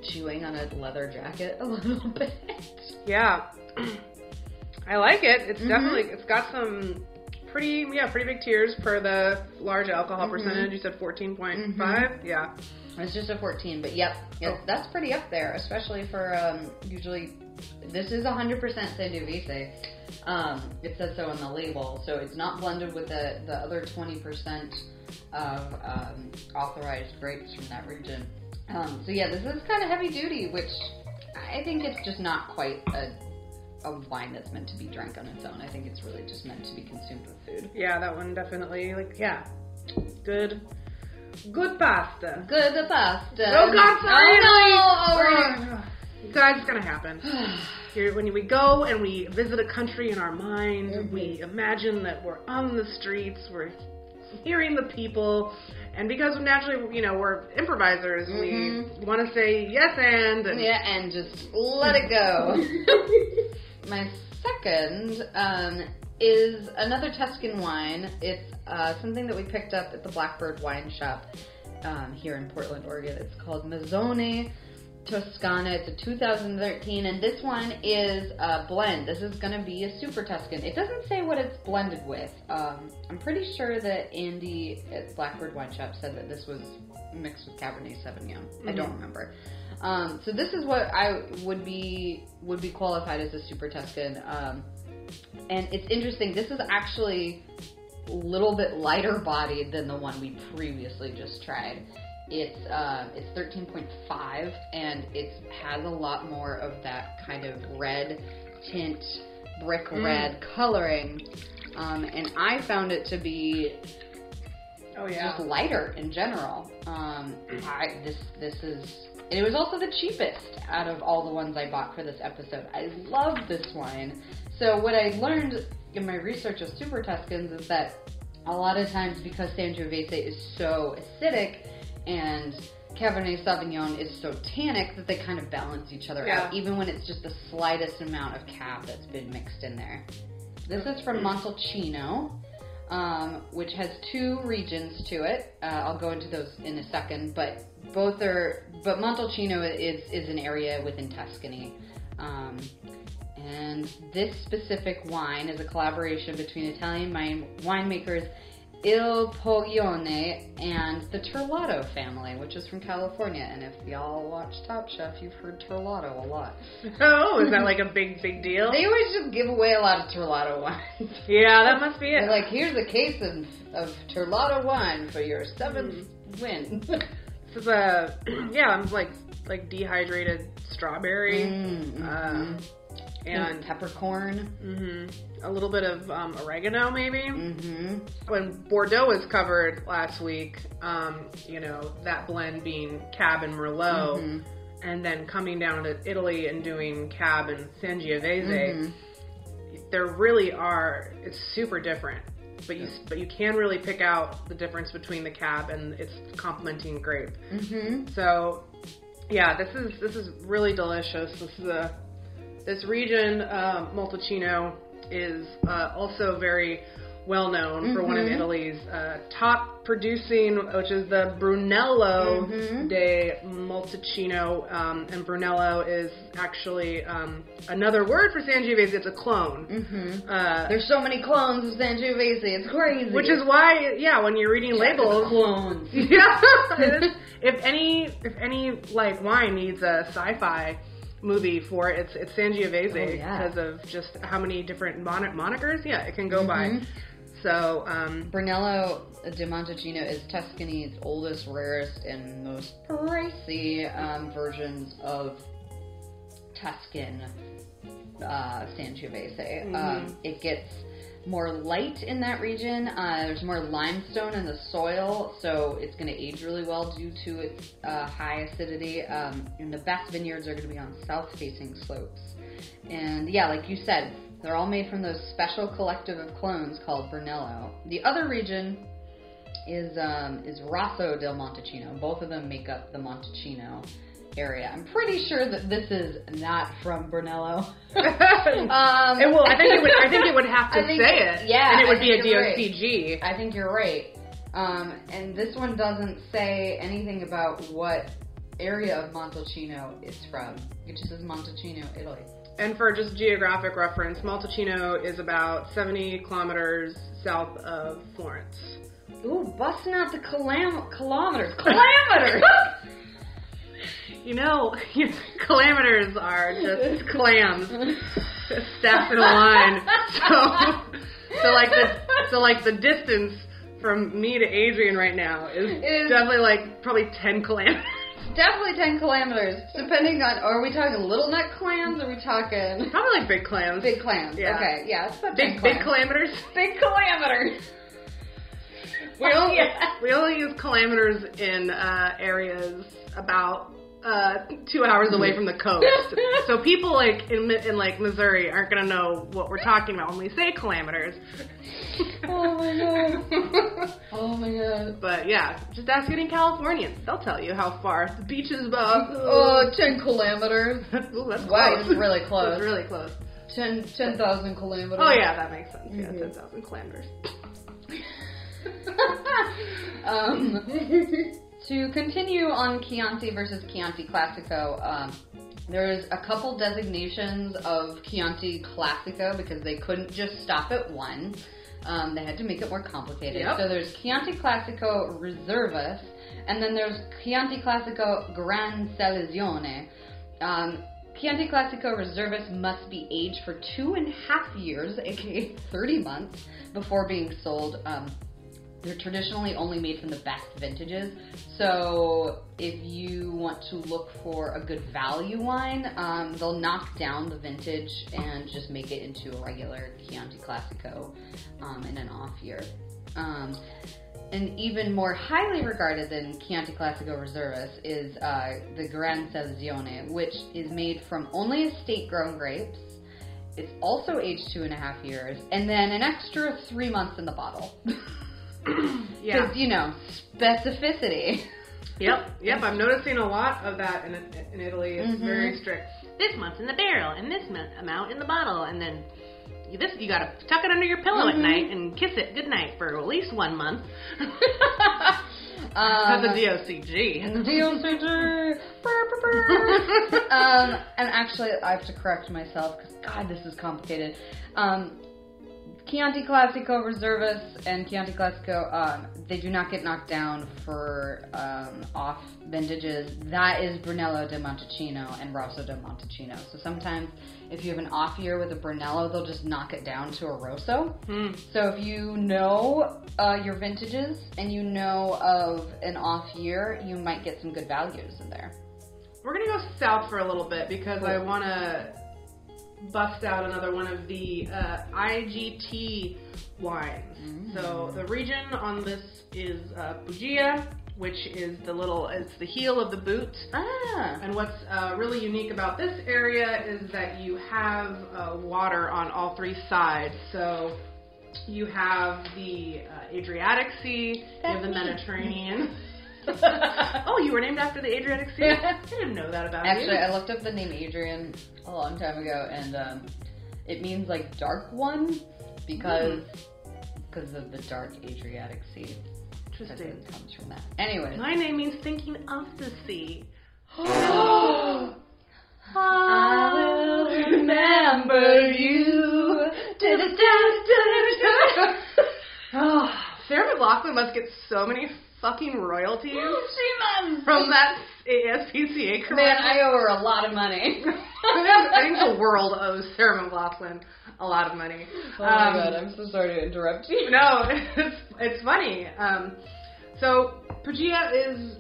Speaker 2: chewing on a leather jacket a little bit.
Speaker 1: yeah, I like it. It's
Speaker 2: Mhm.
Speaker 1: definitely it's got some pretty yeah pretty big tears per the large alcohol
Speaker 2: Mhm.
Speaker 1: percentage. You said fourteen point five. point Mhm. Yeah.
Speaker 2: It's just a 14, but yep, yep
Speaker 1: Oh.
Speaker 2: that's pretty up there, especially for um, usually. This is 100% Sangiovese. Um, it says so on the label, so it's not blended with the, the other 20% of um, authorized grapes from that region. Um, so yeah, this is kind of heavy duty, which I think it's just not quite a, a wine that's meant to be drank on its own. I think it's really just meant to be consumed with food.
Speaker 1: Yeah, that one definitely like yeah, good, good pasta.
Speaker 2: Good pasta.
Speaker 1: Oh God, sorry,
Speaker 2: Oh, no.
Speaker 1: Italy. It's gonna happen. Here, when we go and we visit a country in our mind,
Speaker 2: Mhm.
Speaker 1: we imagine that we're on the streets, we're hearing the people, and because naturally, you know, we're improvisers, we
Speaker 2: Mhm.
Speaker 1: want to say yes and, and
Speaker 2: Yeah, and just let it go. My second um, is another Tuscan wine. It's uh, something that we picked up at the Blackbird Wine Shop um, here in Portland, Oregon. It's called Mazzone Toscana. It's a 2013, and this one is a blend. This is going to be a super Tuscan. It doesn't say what it's blended with. Um, I'm pretty sure that Andy at Blackbird Wine Shop said that this was mixed with Cabernet Sauvignon. I don't remember. Um, so this is what I would be would be qualified as a super Tuscan. Um, and it's interesting. This is actually a little bit lighter bodied than the one we previously just tried. It's uh, it's 13.5 and it has a lot more of that kind of red tint, brick
Speaker 1: Mm.
Speaker 2: red coloring. Um, and I found it to be
Speaker 1: oh yeah,
Speaker 2: just lighter in general. Um, I this this is and it was also the cheapest out of all the ones I bought for this episode. I love this wine. So what I learned in my research of Super Tuscans is that a lot of times because Sangiovese is so acidic and Cabernet Sauvignon is so tannic that they kind of balance each other
Speaker 1: Yeah.
Speaker 2: out, even when it's just the slightest amount of cab that's been mixed in there. This is from Montalcino, um, which has two regions to it. Uh, I'll go into those in a second, but both are. But Montalcino is is an area within Tuscany. Um, and this specific wine is a collaboration between Italian wine, winemakers Il Poggione and the Terlato family, which is from California. And if y'all watch Top Chef, you've heard Terlato a lot.
Speaker 1: Oh, is that like a big, big deal?
Speaker 2: They always just give away a lot of Terlato wines.
Speaker 1: Yeah, that must be
Speaker 2: They're
Speaker 1: it.
Speaker 2: like, here's a case of, of Terlato wine for your seventh win.
Speaker 1: This is a yeah, it's like like dehydrated strawberry
Speaker 2: Mm, mhm.
Speaker 1: and
Speaker 2: peppercorn.
Speaker 1: hmm a little bit of um, oregano maybe.
Speaker 2: hmm
Speaker 1: When Bordeaux was covered last week, um, you know that blend being Cab and Merlot,
Speaker 2: Mhm.
Speaker 1: and then coming down to Italy and doing Cab and Sangiovese.
Speaker 2: Mhm.
Speaker 1: There really are. It's super different. But you, but you can really pick out the difference between the cab and its complementing grape.
Speaker 2: hmm
Speaker 1: So, yeah, this is this is really delicious. This is a this region, uh, Montalcino, is uh, also very well known for one of
Speaker 2: Mhm.
Speaker 1: Italy's uh, top producing, which is the Brunello
Speaker 2: Mhm.
Speaker 1: de Montalcino. Um, and Brunello is actually um, another word for Sangiovese. It's a clone.
Speaker 2: hmm
Speaker 1: Uh,
Speaker 2: There's so many clones of Sangiovese. It's crazy.
Speaker 1: which is why, yeah, when you're reading labels,
Speaker 2: clones.
Speaker 1: yeah. if any if any like wine needs a sci-fi movie for it, it's it's Sangiovese
Speaker 2: Oh, yeah.
Speaker 1: because of just how many different mon- monikers. Yeah, it can go by.
Speaker 2: Mhm.
Speaker 1: So um,
Speaker 2: Brunello di Montalcino is Tuscany's oldest, rarest, and most pricey um, versions of Tuscan uh, Sangiovese. Um, it gets more light in that region. Uh, there's more limestone in the soil, so it's going to age really well due to its uh, high acidity. Um, and the best vineyards are going to be on south-facing slopes. And yeah, like you said, they're all made from those special collective of clones called Brunello. The other region is um, is Rosso del Montalcino. Both of them make up the Montalcino area. I'm pretty sure that this is not from Brunello. um,
Speaker 1: it will. I think it would. I think it would have to
Speaker 2: I think-
Speaker 1: say it.
Speaker 2: yeah,
Speaker 1: and it
Speaker 2: I
Speaker 1: would be a
Speaker 2: you're right.
Speaker 1: DOCG.
Speaker 2: I think you're right. Um, and this one doesn't say anything about what area of Montalcino it's from. It just says Montalcino, Italy.
Speaker 1: And for just geographic reference, Montalcino is about 70 kilometers south of Florence.
Speaker 2: Ooh, busting out the kilam- kilometers. Kilometers!
Speaker 1: You know, kilometers are just clams stacked in a line. So, so like the so like the distance from me to Adrian right now is,
Speaker 2: Is-
Speaker 1: definitely like probably 10 kilometers.
Speaker 2: Definitely 10 kilometers. Depending on, are we talking little neck clams? Or are we talking
Speaker 1: Probably like big clams.
Speaker 2: big clams?
Speaker 1: Yeah.
Speaker 2: Okay, yeah, it's about 10
Speaker 1: big big kilometers.
Speaker 2: Big kilometers.
Speaker 1: We only
Speaker 2: Yeah.
Speaker 1: we only use kilometers in uh, areas about uh, two hours away from the coast. so people like in in like Missouri aren't gonna know what we're talking about when we say kilometers.
Speaker 2: Oh my god. Oh my god.
Speaker 1: But yeah, just ask any Californians. They'll tell you how far the beach is about.
Speaker 2: Oh, 10 kilometers.
Speaker 1: Ooh, that's
Speaker 2: Wow,
Speaker 1: close.
Speaker 2: it's really close.
Speaker 1: That's really close.
Speaker 2: 10 10,000 kilometers.
Speaker 1: Oh yeah, that makes sense. Yeah,
Speaker 2: Mhm.
Speaker 1: ten thousand kilometers.
Speaker 2: um, to continue on Chianti versus Chianti Classico, um, there's a couple designations of Chianti Classico because they couldn't just stop at one. Um, they had to make it more complicated.
Speaker 1: Yep.
Speaker 2: So there's Chianti Classico Reservas, and then there's Chianti Classico Gran Selezione. Um, Chianti Classico Reservas must be aged for two and a half years, aka 30 months, before being sold. Um, they're traditionally only made from the best vintages. So if you want to look for a good value wine, um, they'll knock down the vintage and just make it into a regular Chianti Classico um, in an off year. Um, and even more highly regarded than Chianti Classico Reservas is uh, the Gran Selezione, which is made from only estate-grown grapes. It's also aged two and a half years, and then an extra three months in the bottle.
Speaker 1: Yeah.
Speaker 2: Because, you know, specificity.
Speaker 1: Yep. Yep. I'm noticing a lot of that in, in Italy. It's
Speaker 2: Mhm.
Speaker 1: very strict. This month's in the barrel, and this amount in the bottle, and then you- this you gotta tuck it under your pillow
Speaker 2: Mhm.
Speaker 1: at night and kiss it good night for at least one month.
Speaker 2: Um,
Speaker 1: That's a DOCG.
Speaker 2: DOCG. Brr, brr. um, and actually, I have to correct myself because God, this is complicated. Um, Chianti Classico Reservas and Chianti Classico, um, they do not get knocked down for um, off vintages. That is Brunello de Montalcino and Rosso de Montalcino. So sometimes, if you have an off year with a Brunello, they'll just knock it down to a Rosso.
Speaker 1: Hmm.
Speaker 2: So if you know uh, your vintages and you know of an off year, you might get some good values in there.
Speaker 1: We're gonna go south for a little bit because I want to bust out another one of the uh, IGT wines.
Speaker 2: Mm.
Speaker 1: So the region on this is uh, Puglia, which is the little, it's the heel of the boot.
Speaker 2: Ah.
Speaker 1: And what's uh, really unique about this area is that you have uh, water on all three sides. So you have the uh, Adriatic Sea, you have the. Mediterranean. oh, you were named after the Adriatic Sea? I didn't know that about
Speaker 2: Actually,
Speaker 1: you.
Speaker 2: Actually, I looked up the name Adrian a long time ago, and um, it means like dark one because because of the dark Adriatic Sea.
Speaker 1: Interesting.
Speaker 2: comes from that. Anyway,
Speaker 1: My name means thinking of the sea.
Speaker 2: I will remember you. Till the stars.
Speaker 1: Oh, Sarah McLachlan must get so many fucking royalties from that ASPCA commercial.
Speaker 2: Man, I owe her a lot of money.
Speaker 1: I think the world owes Sarah McLachlan a lot of money.
Speaker 2: Oh
Speaker 1: Um,
Speaker 2: my god, I'm so sorry to interrupt you.
Speaker 1: No, it's it's funny. Um, so Puglia is,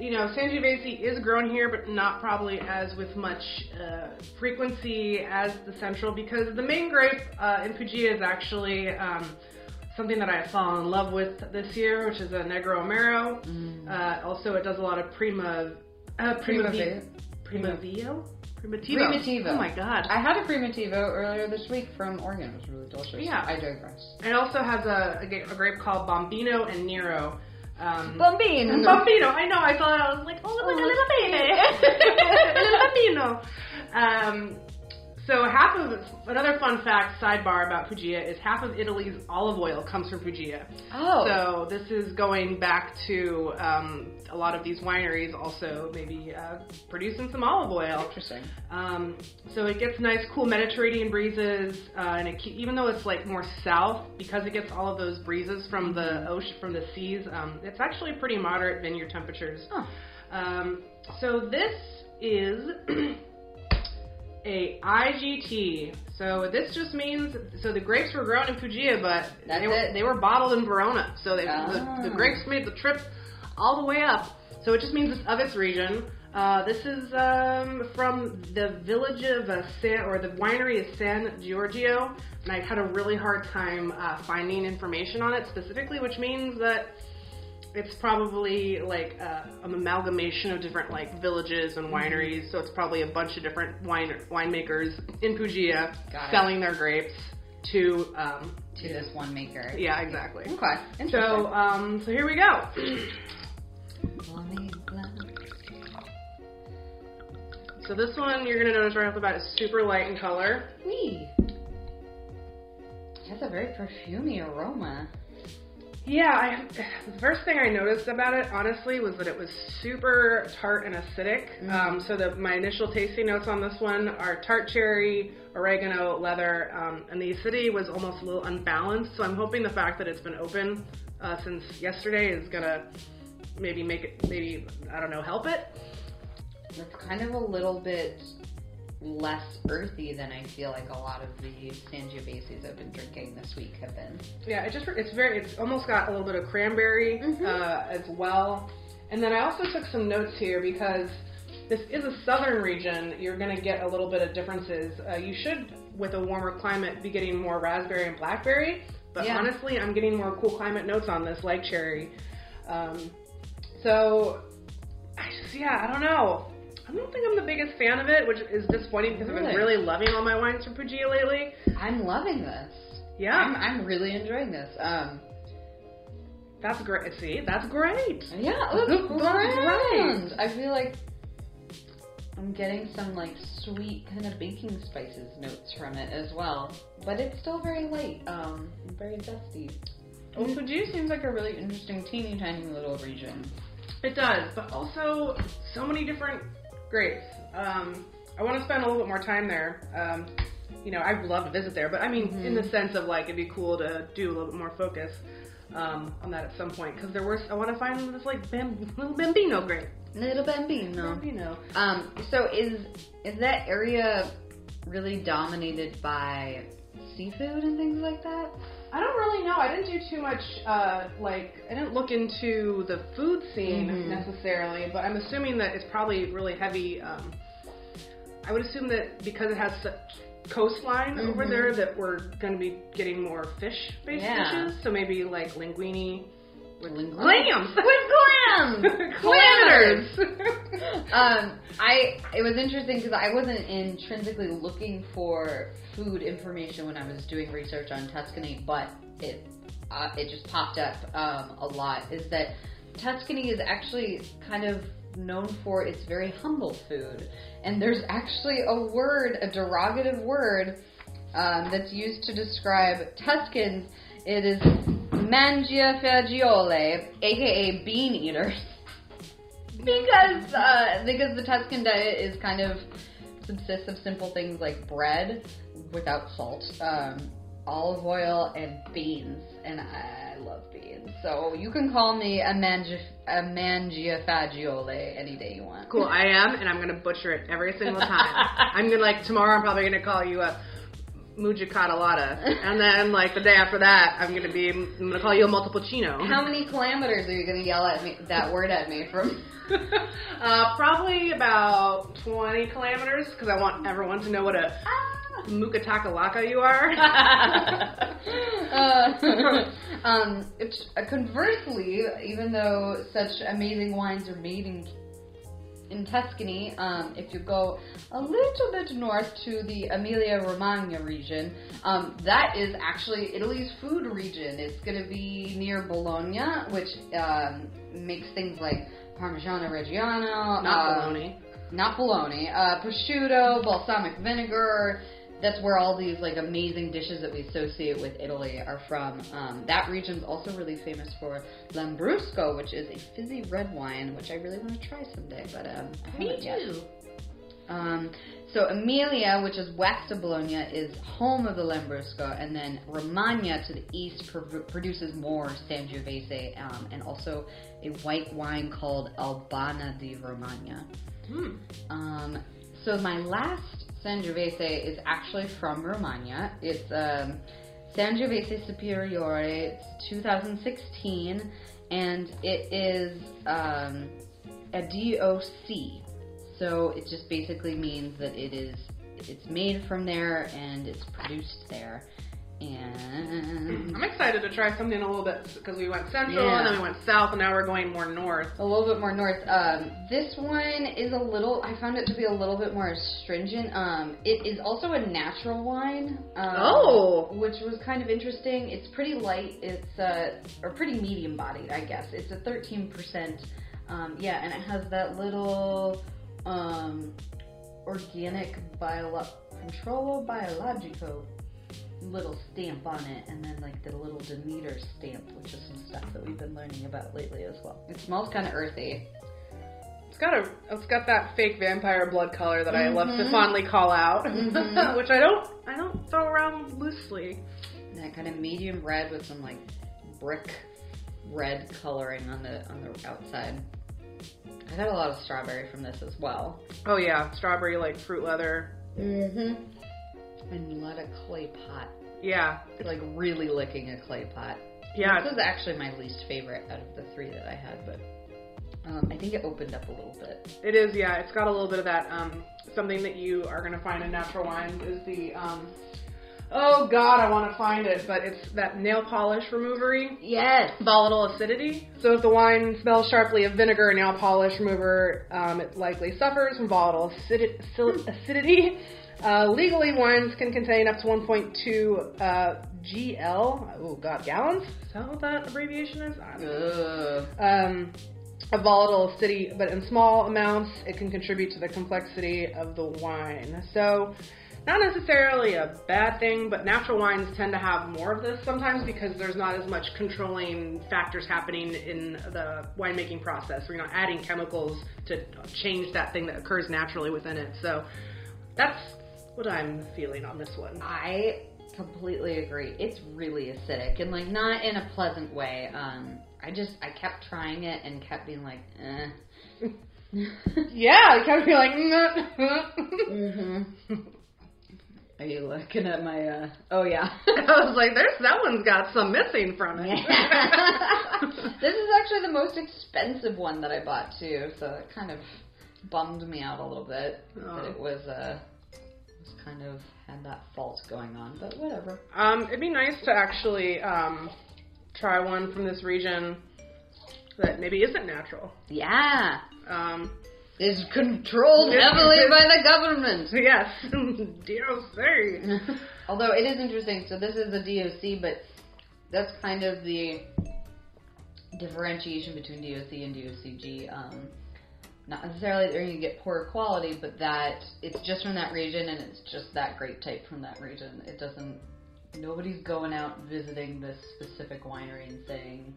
Speaker 1: you know, Sangiovese is grown here, but not probably as with much uh, frequency as the Central, because the main grape uh, in Puglia is actually um, something that I fell in love with this year, which is a Negro Amaro. Uh, also, it does a lot of Prima, uh, Prima,
Speaker 2: Primavera.
Speaker 1: Primavio, Primitivo.
Speaker 2: Primitivo.
Speaker 1: Oh my God!
Speaker 2: I had a Primitivo earlier this week from Oregon. It was really delicious.
Speaker 1: Yeah.
Speaker 2: I digress.
Speaker 1: It also has a, a, a grape called Bombino and Nero. Um,
Speaker 2: Bombino.
Speaker 1: Bambino, I know. I saw it. I was like, oh, look, a little baby, a little bambino. Um, so half of another fun fact sidebar about Puglia is half of Italy's olive oil comes from Puglia.
Speaker 2: Oh.
Speaker 1: So this is going back to um, a lot of these wineries also maybe uh, producing some olive oil.
Speaker 2: Interesting.
Speaker 1: Um, so it gets nice, cool Mediterranean breezes, uh, and it, even though it's like more south, because it gets all of those breezes from the ocean, from the seas, um, it's actually pretty moderate vineyard temperatures.
Speaker 2: Oh.
Speaker 1: Um, so this is a IGT. So this just means so the grapes were grown in Puglia, but
Speaker 2: That's
Speaker 1: they were
Speaker 2: it.
Speaker 1: they were bottled in Verona. So they,
Speaker 2: Ah.
Speaker 1: the, the grapes made the trip all the way up. So it just means it's of its region. Uh, this is um, from the village of uh, San, or the winery is San Giorgio, and I had a really hard time uh, finding information on it specifically, which means that it's probably like uh, an amalgamation of different like villages and wineries. So it's probably a bunch of different wine winemakers in
Speaker 2: Got it.
Speaker 1: selling their grapes to. Um,
Speaker 2: To this one maker.
Speaker 1: yeah, exactly.
Speaker 2: Okay. Interesting.
Speaker 1: So um, so here we go. So this one you're gonna notice right off the bat is super light in color.
Speaker 2: Wee. It has a very perfumey aroma.
Speaker 1: Yeah, I, the first thing I noticed about it, honestly, was that it was super tart and acidic. Um, so the, my initial tasting notes on this one are tart cherry, oregano, leather, um, and the acidity was almost a little unbalanced. So I'm hoping the fact that it's been open uh, since yesterday is gonna maybe make it, maybe I don't know, help it.
Speaker 2: It's kind of a little bit less earthy than I feel like a lot of the Sangioveses I've been drinking this week have been.
Speaker 1: Yeah, it just it's very it's almost got a little bit of cranberry uh, as well. And then I also took some notes here because this is a southern region. You're going to get a little bit of differences. Uh, you should, with a warmer climate, be getting more raspberry and blackberry. But
Speaker 2: Yeah.
Speaker 1: honestly, I'm getting more cool climate notes on this, like cherry. Um, so, I just, yeah, I don't know. I don't think I'm the biggest fan of it, which is disappointing because I've been
Speaker 2: Really?
Speaker 1: really loving all my wines from Puglia lately.
Speaker 2: I'm loving this.
Speaker 1: Yeah,
Speaker 2: I'm, I'm really enjoying this. Um,
Speaker 1: that's great. See, that's great.
Speaker 2: yeah, it
Speaker 1: looks
Speaker 2: grand. I feel like I'm getting some like sweet kind of baking spices notes from it as well, but it's still very light, um, and very dusty. Well, Fuji seems like a really interesting, teeny tiny little region.
Speaker 1: It does, but also so many different grapes. Um, I want to spend a little bit more time there. Um, you know, I'd love to visit there, but I mean, in the sense of like, it'd be cool to do a little bit more focus um, on that at some point because there was. I want to find this like bam, little bambino grape.
Speaker 2: Little bambino.
Speaker 1: Bambino.
Speaker 2: Um, so is is that area really dominated by seafood and things like that?
Speaker 1: I don't really know. I didn't do too much. Uh, like, I didn't look into the food scene
Speaker 2: Mhm.
Speaker 1: necessarily, but I'm assuming that it's probably really heavy. Um, I would assume that because it has such coastline over
Speaker 2: Mhm.
Speaker 1: there, that we're going to be getting more fish-based
Speaker 2: Yeah.
Speaker 1: dishes. So maybe like linguine with
Speaker 2: Linguine.
Speaker 1: clams.
Speaker 2: With clams.
Speaker 1: Clammers.
Speaker 2: um, I it was interesting because I wasn't intrinsically looking for food information when I was doing research on Tuscany, but it uh, it just popped up um, a lot. Is that Tuscany is actually kind of known for its very humble food, and there's actually a word, a derogative word, um, that's used to describe Tuscans. It is mangiafagiole, aka bean eaters because uh, because the Tuscan diet is kind of subsists of simple things like bread without salt, um, olive oil, and beans, and I love beans. So you can call me a, mangi- a mangiafagiole any day you want.
Speaker 1: Cool, I am, and I'm gonna butcher it every single time. I'm gonna like tomorrow. I'm probably gonna call you a mujicatalata, and then like the day after that, I'm gonna be. I'm gonna call you a multiplicino.
Speaker 2: How many kilometers are you gonna yell at me that word at me from?
Speaker 1: uh, probably about 20 kilometers, because I want everyone to know what a mukatakalaka you are.
Speaker 2: uh, um, conversely, even though such amazing wines are made in in Tuscany, um, if you go a little bit north to the Emilia Romagna region, um, that is actually Italy's food region. It's going to be near Bologna, which um, makes things like Parmigiano Reggiano,
Speaker 1: Not
Speaker 2: um,
Speaker 1: baloney.
Speaker 2: not bologna, uh, prosciutto, balsamic vinegar. That's where all these like amazing dishes that we associate with Italy are from. Um, that region's also really famous for Lambrusco, which is a fizzy red wine, which I really want to try someday, but um, I haven't yet. Um, so Emilia, which is west of Bologna, is home of the Lambrusco, and then Romagna to the east pr- produces more Sangiovese um, and also a white wine called Albana di Romagna.
Speaker 1: Hmm.
Speaker 2: Um, so my last Sangiovese is actually from Romagna. It's um, Sangiovese Superiore. It's 2016, and it is um, a DOC. So it just basically means that it is it's made from there and it's produced there. And
Speaker 1: I'm excited to try something a little bit because we went central
Speaker 2: Yeah.
Speaker 1: and then we went south and now we're going more north.
Speaker 2: a little bit more north. Um, this one is a little. I found it to be a little bit more astringent. Um, it is also a natural wine. Um,
Speaker 1: Oh.
Speaker 2: which was kind of interesting. It's pretty light. It's uh, or pretty medium bodied, I guess. It's a 13 percent. Um, yeah, and it has that little um, organic bio controllo biologico little stamp on it, and then like the little Demeter stamp, which is some stuff that we've been learning about lately as well. It smells kind of earthy.
Speaker 1: It's got a it's got that fake vampire blood color that I love to
Speaker 2: Mhm.
Speaker 1: fondly call out,
Speaker 2: Mhm.
Speaker 1: which I don't I don't throw around loosely.
Speaker 2: And that kind of medium red with some like brick red coloring on the on the outside. I got a lot of strawberry from this as well.
Speaker 1: Oh yeah, strawberry like fruit leather.
Speaker 2: Mm-hmm. And let a clay pot.
Speaker 1: Yeah,
Speaker 2: It's like really licking a clay pot.
Speaker 1: yeah.
Speaker 2: This was actually my least favorite out of the three that I had, but um, I think it opened up a little bit.
Speaker 1: It is, yeah. It's got a little bit of that. Um, something that you are going to find in natural wines is the um, Oh God, I want to find it, but it's that nail polish removery.
Speaker 2: Yes.
Speaker 1: Volatile acidity. So if the wine smells sharply of vinegar and nail polish remover, um, it likely suffers from volatile acidi- acidity. Uh, legally, wines can contain up to 1.2 uh, GL. Oh God, gallons. Is that what that abbreviation is? I don't know um, a volatile acidity, but in small amounts, it can contribute to the complexity of the wine. So, not necessarily a bad thing, but natural wines tend to have more of this sometimes because there's not as much controlling factors happening in the winemaking process. We're not adding chemicals to change that thing that occurs naturally within it. So, that's what I'm feeling on this one.
Speaker 2: I completely agree. It's really acidic and like not in a pleasant way. Um, I just I kept trying it and kept being like, eh.
Speaker 1: Yeah, kind of feel like.
Speaker 2: hmm Are you looking at my? uh Oh yeah.
Speaker 1: I was like, "There's that one's got some missing from it."
Speaker 2: this is actually the most expensive one that I bought too, so it kind of bummed me out a little bit
Speaker 1: Oh.
Speaker 2: that it was uh was kind of had that fault going on, but whatever.
Speaker 1: Um, it'd be nice to actually um, try one from this region that maybe isn't natural.
Speaker 2: Yeah,
Speaker 1: Um,
Speaker 2: is controlled heavily by the government.
Speaker 1: yes, DOC.
Speaker 2: Although it is interesting, so this is a DOC, but that's kind of the differentiation between DOC and DOCG. Um, not necessarily that you're going to get poorer quality, but that it's just from that region and it's just that grape type from that region. It doesn't. Nobody's going out visiting this specific winery and saying,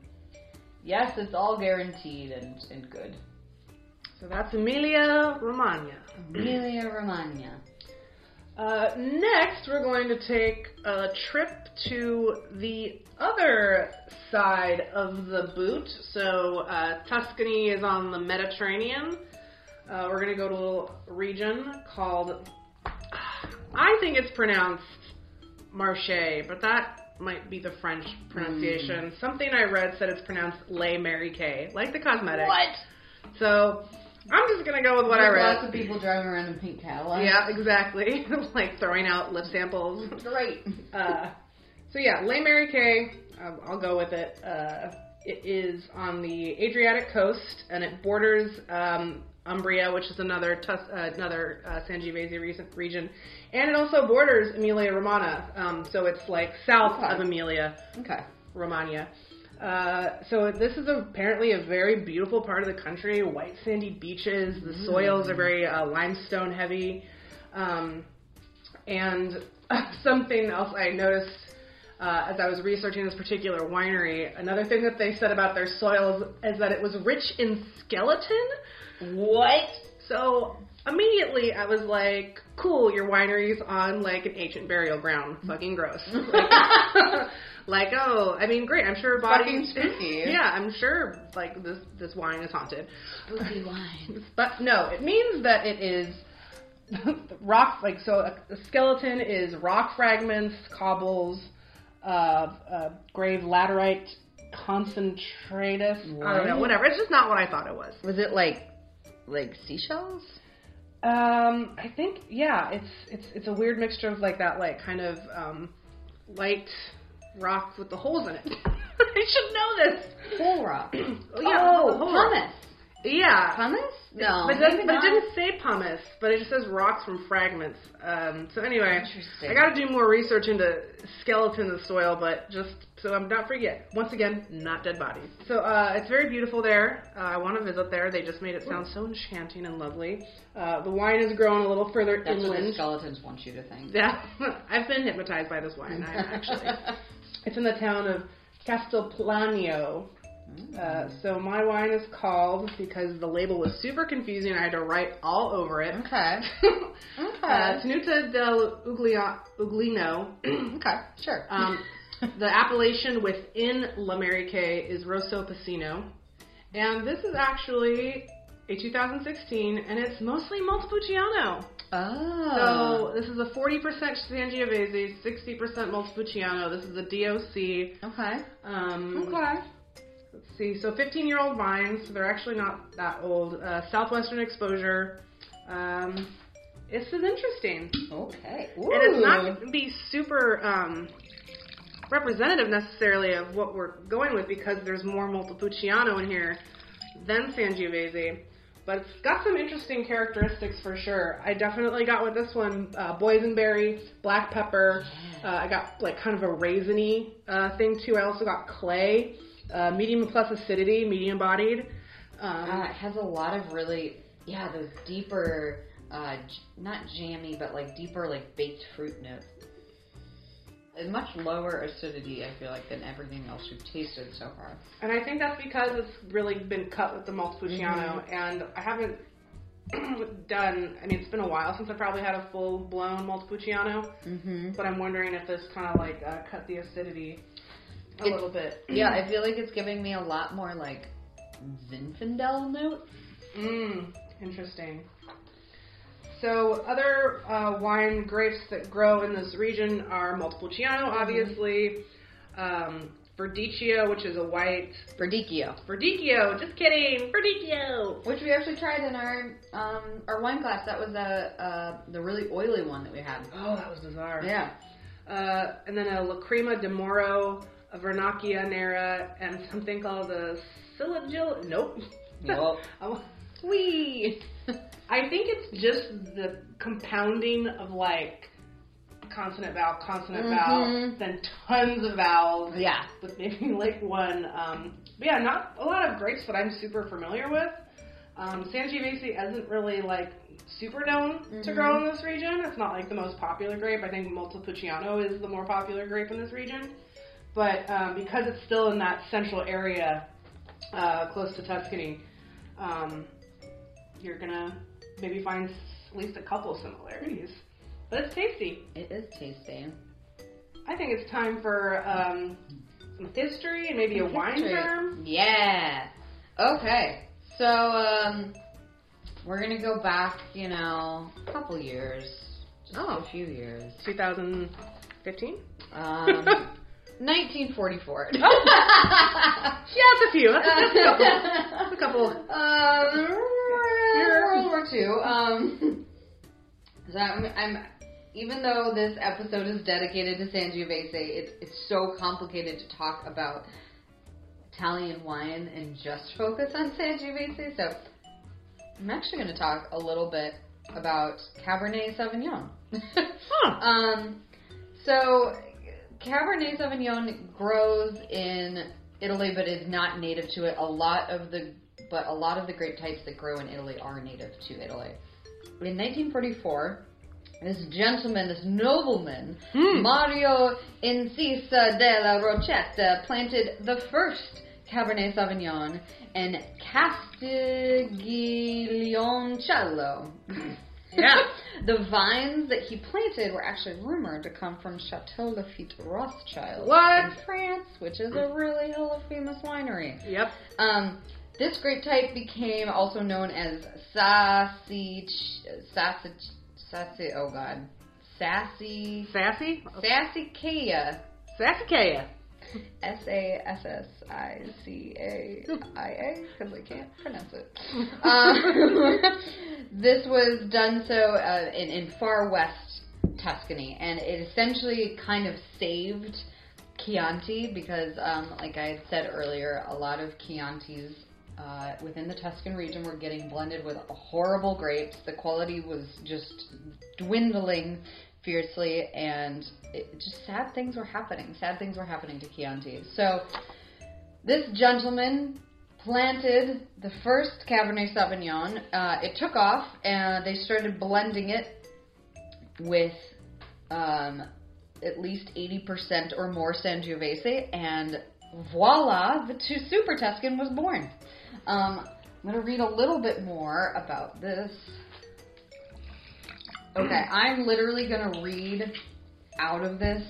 Speaker 2: "Yes, it's all guaranteed and and good."
Speaker 1: So that's Emilia Romagna.
Speaker 2: Emilia Romagna.
Speaker 1: Uh, next, we're going to take a trip to the other side of the boot. So, uh, Tuscany is on the Mediterranean. Uh, we're going to go to a little region called, I think it's pronounced Marche, but that might be the French pronunciation. Something I read said it's pronounced Les Mary Kay, like the cosmetic.
Speaker 2: What?
Speaker 1: So, I'm just going to go with what I read.
Speaker 2: Lots of people driving around in pink Cadillacs.
Speaker 1: Yeah, exactly. like throwing out lip samples.
Speaker 2: Great.
Speaker 1: Uh, so yeah, Les Mary Kay. Um, I'll go with it. Uh, it is on the Adriatic coast, and it borders um, Umbria, which is another Tus- uh, another uh, Sangiovese re- region, and it also borders Emilia Romagna. Um, so it's like south
Speaker 2: Okay.
Speaker 1: of Emilia
Speaker 2: Okay.
Speaker 1: Romagna. Uh, so this is apparently a very beautiful part of the country. White sandy beaches. The soils are very uh, limestone heavy. Um, and something else I noticed uh, as I was researching this particular winery, another thing that they said about their soils is that it was rich in skeleton.
Speaker 2: What?
Speaker 1: So immediately I was like, cool, your winery's on like an ancient burial ground. Fucking gross. Like, like, oh, I mean, great. I'm sure bodies.
Speaker 2: Fucking spooky.
Speaker 1: yeah, I'm sure like this this wine is haunted.
Speaker 2: Spooky wine.
Speaker 1: But no, it means that it is rock. Like so, a, a skeleton is rock fragments, cobbles, uh, uh, grave laterite concentratus. I don't know, whatever. It's just not what I thought it was.
Speaker 2: Was it like like seashells?
Speaker 1: Um, I think yeah, it's it's it's a weird mixture of like that like kind of um, light rock with the holes in it. I should know this.
Speaker 2: Hole rock.
Speaker 1: Oh, yeah,
Speaker 2: oh,
Speaker 1: rock. Yeah.
Speaker 2: Pumice? No.
Speaker 1: but, it doesn't, but it didn't say pumice, but it just says rocks from fragments. Um, so anyway,
Speaker 2: Interesting.
Speaker 1: I got to do more research into skeleton of the soil, but just so I'm not forget. Once again, not dead bodies. So uh, it's very beautiful there. Uh, I want to visit there. They just made it sound so enchanting and lovely. Uh, the wine is grown a little further
Speaker 2: That's what the
Speaker 1: inland.
Speaker 2: skeletons want you to think.
Speaker 1: Yeah, I've been hypnotized by this wine. I, actually, it's in the town of Castelplanio. Uh, so my wine is called because the label was super confusing. I had to write all over it.
Speaker 2: Okay.
Speaker 1: uh, Tenuta del Uglia, Uglino.
Speaker 2: okay. Sure.
Speaker 1: um, the appellation within La Kay is Rosso Piceno, and this is actually a 2016, and it's mostly Montepulciano.
Speaker 2: oh.
Speaker 1: So this is a 40% Sangiovese, 60% Montepulciano. This is a DOC.
Speaker 2: okay.
Speaker 1: Um,
Speaker 2: Okay.
Speaker 1: Let's see. So 15 year old vines. So they're actually not that old. Uh, southwestern exposure. Um, This is interesting.
Speaker 2: Okay.
Speaker 1: And it's not going to be super um, representative necessarily of what we're going with because there's more Montepulciano in here than Sangiovese. But it's got some interesting characteristics for sure. I definitely got with this one uh, boysenberry, black pepper. Uh, I got like kind of a raisiny uh, thing too. I also got clay, uh, medium plus acidity, medium bodied. Um,
Speaker 2: Uh, it has a lot of really, yeah, those deeper, uh, j- not jammy, but like deeper, like baked fruit notes. A much lower acidity, I feel like, than everything else we've tasted so far.
Speaker 1: And I think that's because it's really been cut with the Montepulciano, and I haven't done. I mean, it's been a while since I probably had a full blown Montepulciano,
Speaker 2: Mm-hmm.
Speaker 1: but I'm wondering if this kind of like uh, cut the acidity a
Speaker 2: It's-
Speaker 1: little bit.
Speaker 2: Yeah, I feel like it's giving me a lot more like Zinfandel notes.
Speaker 1: Mm, interesting. So, other uh, wine grapes that grow in this region are Montepulciano, obviously, um, Verdicchio, which is a white.
Speaker 2: Verdicchio.
Speaker 1: Verdicchio, just kidding, Verdicchio.
Speaker 2: Which we actually tried in our um, our wine class. That was a uh, the really oily one that we had.
Speaker 1: Oh, that was bizarre.
Speaker 2: Yeah.
Speaker 1: Uh, and then a Lacrima de Moro, a Vernaccia Nera, and something called a Silagil. Nope.
Speaker 2: Nope.
Speaker 1: Oh,
Speaker 2: Wee.
Speaker 1: I think it's just the compounding of like consonant vowel, consonant vowel,
Speaker 2: Mhm.
Speaker 1: then tons of vowels
Speaker 2: yeah.
Speaker 1: with maybe like one. Um, but yeah, not a lot of grapes that I'm super familiar with. Um, Sangiovese isn't really like super known to
Speaker 2: Mhm.
Speaker 1: grow in this region. It's not like the most popular grape. I think Montepulciano is the more popular grape in this region. But um, because it's still in that central area, uh, close to Tuscany, um, you're gonna maybe find at least a couple similarities. But it's tasty.
Speaker 2: It is tasty.
Speaker 1: I think it's time for um, some history and maybe a wine
Speaker 2: History.
Speaker 1: term.
Speaker 2: Yeah. Okay. So um, we're gonna go back, you know, a couple years,
Speaker 1: Oh.
Speaker 2: a few years.
Speaker 1: 2015?
Speaker 2: Um, 1944.
Speaker 1: Yeah, that's a few. That's, that's a couple. That's a couple.
Speaker 2: Um, World War Two. Um, so I'm, I'm, even though this episode is dedicated to Sangiovese, it's it's so complicated to talk about Italian wine and just focus on Sangiovese. So I'm actually going to talk a little bit about Cabernet Sauvignon.
Speaker 1: Huh.
Speaker 2: Um, so Cabernet Sauvignon grows in Italy, but is not native to it. A lot of the but a lot of the grape types that grow in Italy are native to Italy. In 1944, this gentleman, this nobleman,
Speaker 1: Hmm.
Speaker 2: Mario Incisa della Rocchetta, planted the first Cabernet Sauvignon in Castiglioncello.
Speaker 1: Yeah.
Speaker 2: the vines that he planted were actually rumored to come from Chateau Lafite Rothschild
Speaker 1: What?
Speaker 2: in France, which is a really hella famous winery.
Speaker 1: Yep.
Speaker 2: Um, this grape type became also known as sassy, sassy, sassy. Oh god, sassy,
Speaker 1: Sassy?
Speaker 2: sassicea.
Speaker 1: Sassicea.
Speaker 2: S A S S I C A I A because I can't pronounce it. Um, this was done so uh, in, in far west Tuscany, and it essentially kind of saved Chianti because, um, like I had said earlier, a lot of Chiantis uh, within the Tuscan region were getting blended with horrible grapes. The quality was just dwindling fiercely, and it, just sad things were happening. Sad things were happening to Chianti. So this gentleman planted the first Cabernet Sauvignon. Uh, it took off, and they started blending it with um, at least 80% or more Sangiovese, and voila, the Super Tuscan was born. Um, I'm going to read a little bit more about this. Okay, I'm literally going to read out of this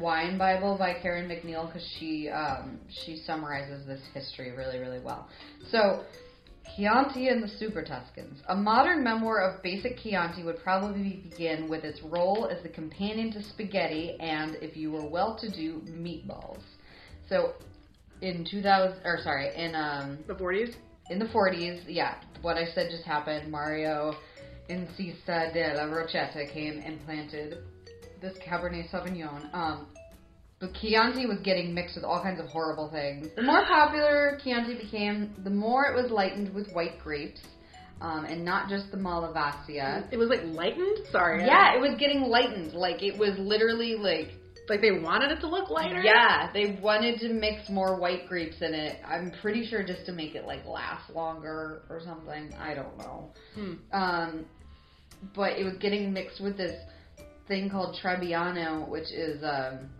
Speaker 2: wine Bible by Karen MacNeil because she um, she summarizes this history really really well. So, Chianti and the Super Tuscans. A modern memoir of basic Chianti would probably begin with its role as the companion to spaghetti and, if you were well-to-do, meatballs. So, in 2000, or sorry, in um,
Speaker 1: The 40s?
Speaker 2: in the 40s, yeah, what I said just happened. Mario in Cista de la Rochetta came and planted this Cabernet Sauvignon. Um, but Chianti was getting mixed with all kinds of horrible things. The more popular Chianti became, the more it was lightened with white grapes, um, and not just the Malvasia.
Speaker 1: It was like lightened. Sorry.
Speaker 2: Yeah, it was getting lightened. Like it was literally like
Speaker 1: Like they wanted it to look lighter.
Speaker 2: yeah, they wanted to mix more white grapes in it. I'm pretty sure just to make it like last longer or something. I don't know.
Speaker 1: Hmm.
Speaker 2: Um, but it was getting mixed with this thing called Trebbiano, which is um,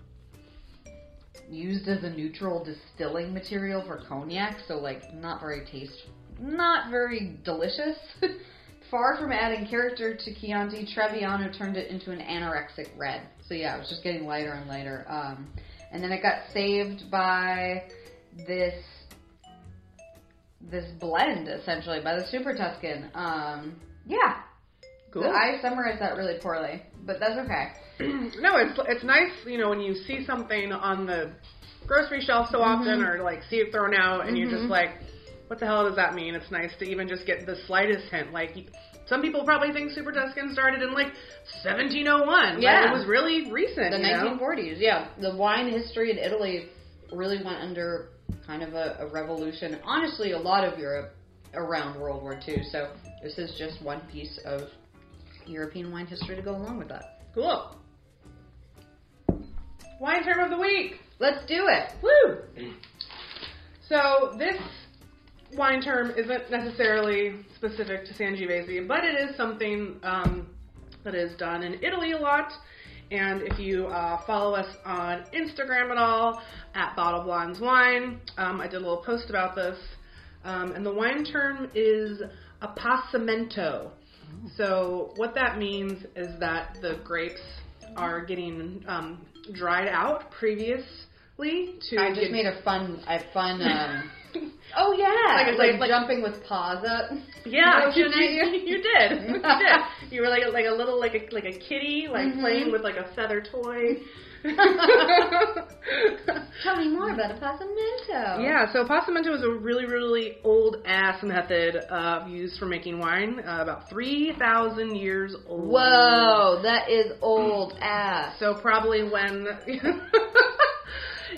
Speaker 2: used as a neutral distilling material for cognac. So like not very taste, not very delicious. Far from adding character to Chianti, Trebbiano turned it into an anorexic red. So yeah, it was just getting lighter and lighter. Um, and then it got saved by this this blend essentially by the Super Tuscan. Um, yeah,
Speaker 1: Cool.
Speaker 2: I summarized that really poorly, but that's okay.
Speaker 1: no, it's it's nice, you know, when you see something on the grocery shelf so often,
Speaker 2: Mm-hmm.
Speaker 1: or like see it thrown out, and you're just like, what the hell does that mean? It's nice to even just get the slightest hint. Like some people probably think Super Tuscan started in like 1701. but
Speaker 2: Yeah.
Speaker 1: it was really recent.
Speaker 2: The
Speaker 1: you know?
Speaker 2: 1940s, yeah. The wine history in Italy really went under kind of a, a revolution. Honestly, a lot of Europe around World War II. So this is just one piece of European wine history to go along with that.
Speaker 1: Cool. Wine term of the week.
Speaker 2: Let's do it.
Speaker 1: Woo! So this wine term isn't necessarily specific to Sangiovese, but it is something um, that is done in Italy a lot. And if you uh, follow us on Instagram at all, at Bottle Blondes Wine, um, I did a little post about this. Um, and the wine term is appassimento. So what that means is that the grapes are getting um, dried out previously to
Speaker 2: I just
Speaker 1: get-
Speaker 2: made a fun, a fun. Oh yeah,
Speaker 1: Like a- like- like-
Speaker 2: jumping with paws up.
Speaker 1: Yeah, you,
Speaker 2: you.
Speaker 1: you, did. You did. You were like a, like a little like a like a kitty, like
Speaker 2: Mhm.
Speaker 1: playing with like a feather toy.
Speaker 2: Tell me more about a passamento.
Speaker 1: yeah, so passamento is a really really old ass method uh, used for making wine, uh, about three thousand years old.
Speaker 2: Whoa, that is old ass.
Speaker 1: So probably when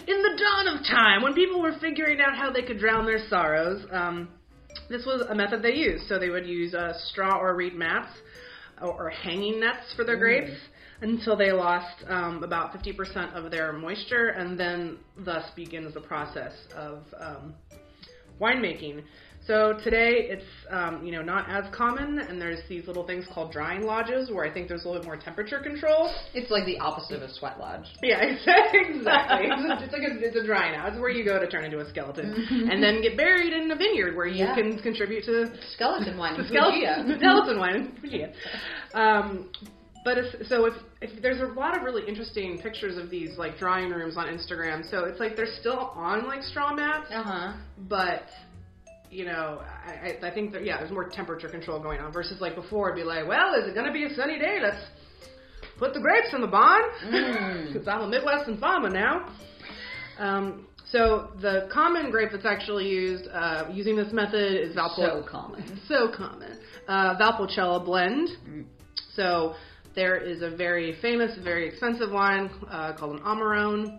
Speaker 1: in the dawn of time, when people were figuring out how they could drown their sorrows, um, this was a method they used. So they would use uh, straw or reed mats or, or hanging nets for their grapes until they lost um, about 50% of their moisture, and then thus begins the process of um, winemaking. So today it's um, you know not as common, and there's these little things called drying lodges where I think there's a little bit more temperature control.
Speaker 2: It's like the opposite of a sweat lodge.
Speaker 1: Yeah, exactly. it's like a, it's a drying out. It's where you go to turn into a skeleton and then get buried in a vineyard where you
Speaker 2: Yeah.
Speaker 1: can contribute to
Speaker 2: Skeleton wine.
Speaker 1: the skeleton, skeleton wine. Um, but if, so if, if there's a lot of really interesting pictures of these like drying rooms on Instagram. So it's like they're still on like straw mats,
Speaker 2: Uh huh.
Speaker 1: but you know, I, I think that yeah, there's more temperature control going on versus like before it'd be like, well, is it gonna be a sunny day? Let's put the grapes in the barn
Speaker 2: Mm.
Speaker 1: because I'm a Midwestern farmer now. Um, so the common grape that's actually used uh, using this method is Valpo.
Speaker 2: So common.
Speaker 1: So common. Uh, Valpolicella blend.
Speaker 2: Mm.
Speaker 1: So there is a very famous, very expensive wine uh, called an Amarone,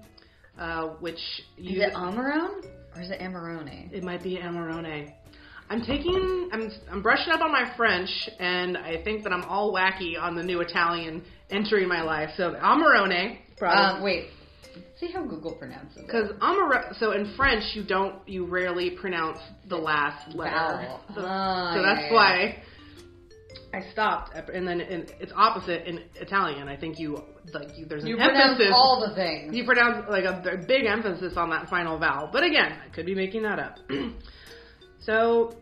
Speaker 1: uh, which
Speaker 2: Is it Amarone or is it Amarone?
Speaker 1: it might be Amarone. I'm taking, I'm, I'm brushing up on my French, and I think that I'm all wacky on the new Italian entering my life. So Amarone, probably.
Speaker 2: Um, wait. See how Google pronounces it.
Speaker 1: Because Amaro, so in French, you don't, you rarely pronounce the last letter.
Speaker 2: Vowel.
Speaker 1: So,
Speaker 2: Ah,
Speaker 1: so
Speaker 2: yeah,
Speaker 1: that's
Speaker 2: yeah.
Speaker 1: why I stopped. And then in, it's opposite in Italian. I think you like you, there's an
Speaker 2: You pronounce
Speaker 1: emphasis.
Speaker 2: all the things.
Speaker 1: you pronounce like a, big emphasis on that final vowel. But again, I could be making that up. so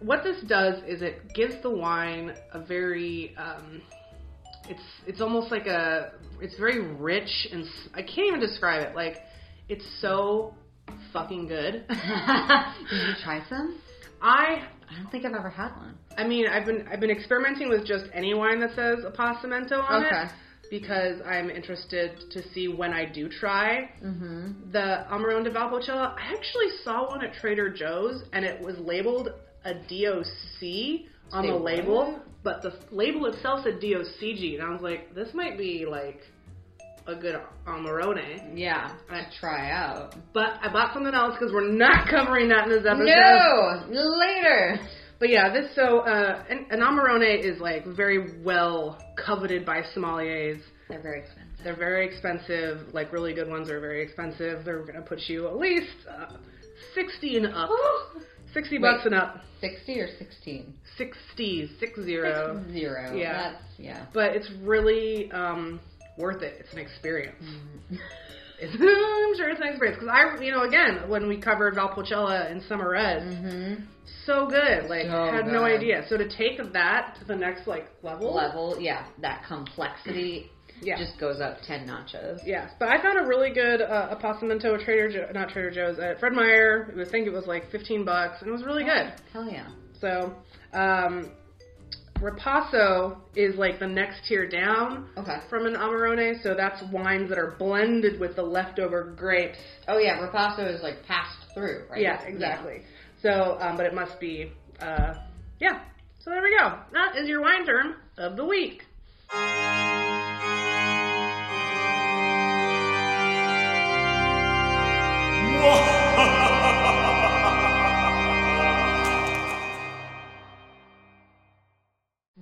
Speaker 1: what this does is it gives the wine a very um, it's it's almost like a it's very rich and I can't even describe it. Like it's so fucking good.
Speaker 2: Did you try some?
Speaker 1: I
Speaker 2: I don't think I've ever had one.
Speaker 1: I mean I've been I've been experimenting with just any wine that says appassimento on
Speaker 2: Okay.
Speaker 1: it because I'm interested to see when I do try
Speaker 2: Mm-hmm.
Speaker 1: the Amarone de Valpolicella. I actually saw one at Trader Joe's and it was labeled a DOC on
Speaker 2: They
Speaker 1: the label, but the label itself said DOCG, and I was like, this might be like a good Amarone.
Speaker 2: Yeah,
Speaker 1: I-
Speaker 2: try out.
Speaker 1: But I bought something else because we're not covering that in this episode.
Speaker 2: No, later.
Speaker 1: But yeah, this so uh, an, an Amarone is like very well coveted by sommeliers.
Speaker 2: They're very expensive.
Speaker 1: They're very expensive. Like really good ones are very expensive. They're gonna put you at least uh, sixty and up. Sixty bucks
Speaker 2: Wait.
Speaker 1: and up.
Speaker 2: Sixty or sixteen?
Speaker 1: Sixty, six zero.
Speaker 2: Six zero.
Speaker 1: Yeah.
Speaker 2: That's yeah.
Speaker 1: But it's really um, worth it. It's an experience.
Speaker 2: Mm-hmm.
Speaker 1: It's, I'm sure it's an experience because I, you know, again when we covered Valpolicella in Summer Res,
Speaker 2: Mm-hmm.
Speaker 1: so good. Like
Speaker 2: So
Speaker 1: had no idea. So to take that to the next like level,
Speaker 2: Level, yeah. That complexity
Speaker 1: yeah.
Speaker 2: just goes up ten notches.
Speaker 1: Yes, but I found a really good uh, at Trader jo- not Trader Joe's at Fred Meyer. I think it was like fifteen bucks, and it was really good.
Speaker 2: Hell yeah.
Speaker 1: So, um, Ripasso is like the next tier down
Speaker 2: Okay.
Speaker 1: from an Amarone. So that's wines that are blended with the leftover grapes.
Speaker 2: Oh yeah, Ripasso is like passed through, right?
Speaker 1: Yeah, exactly. So, um, but it must be, uh, yeah. So there we go. That is your wine term of the week.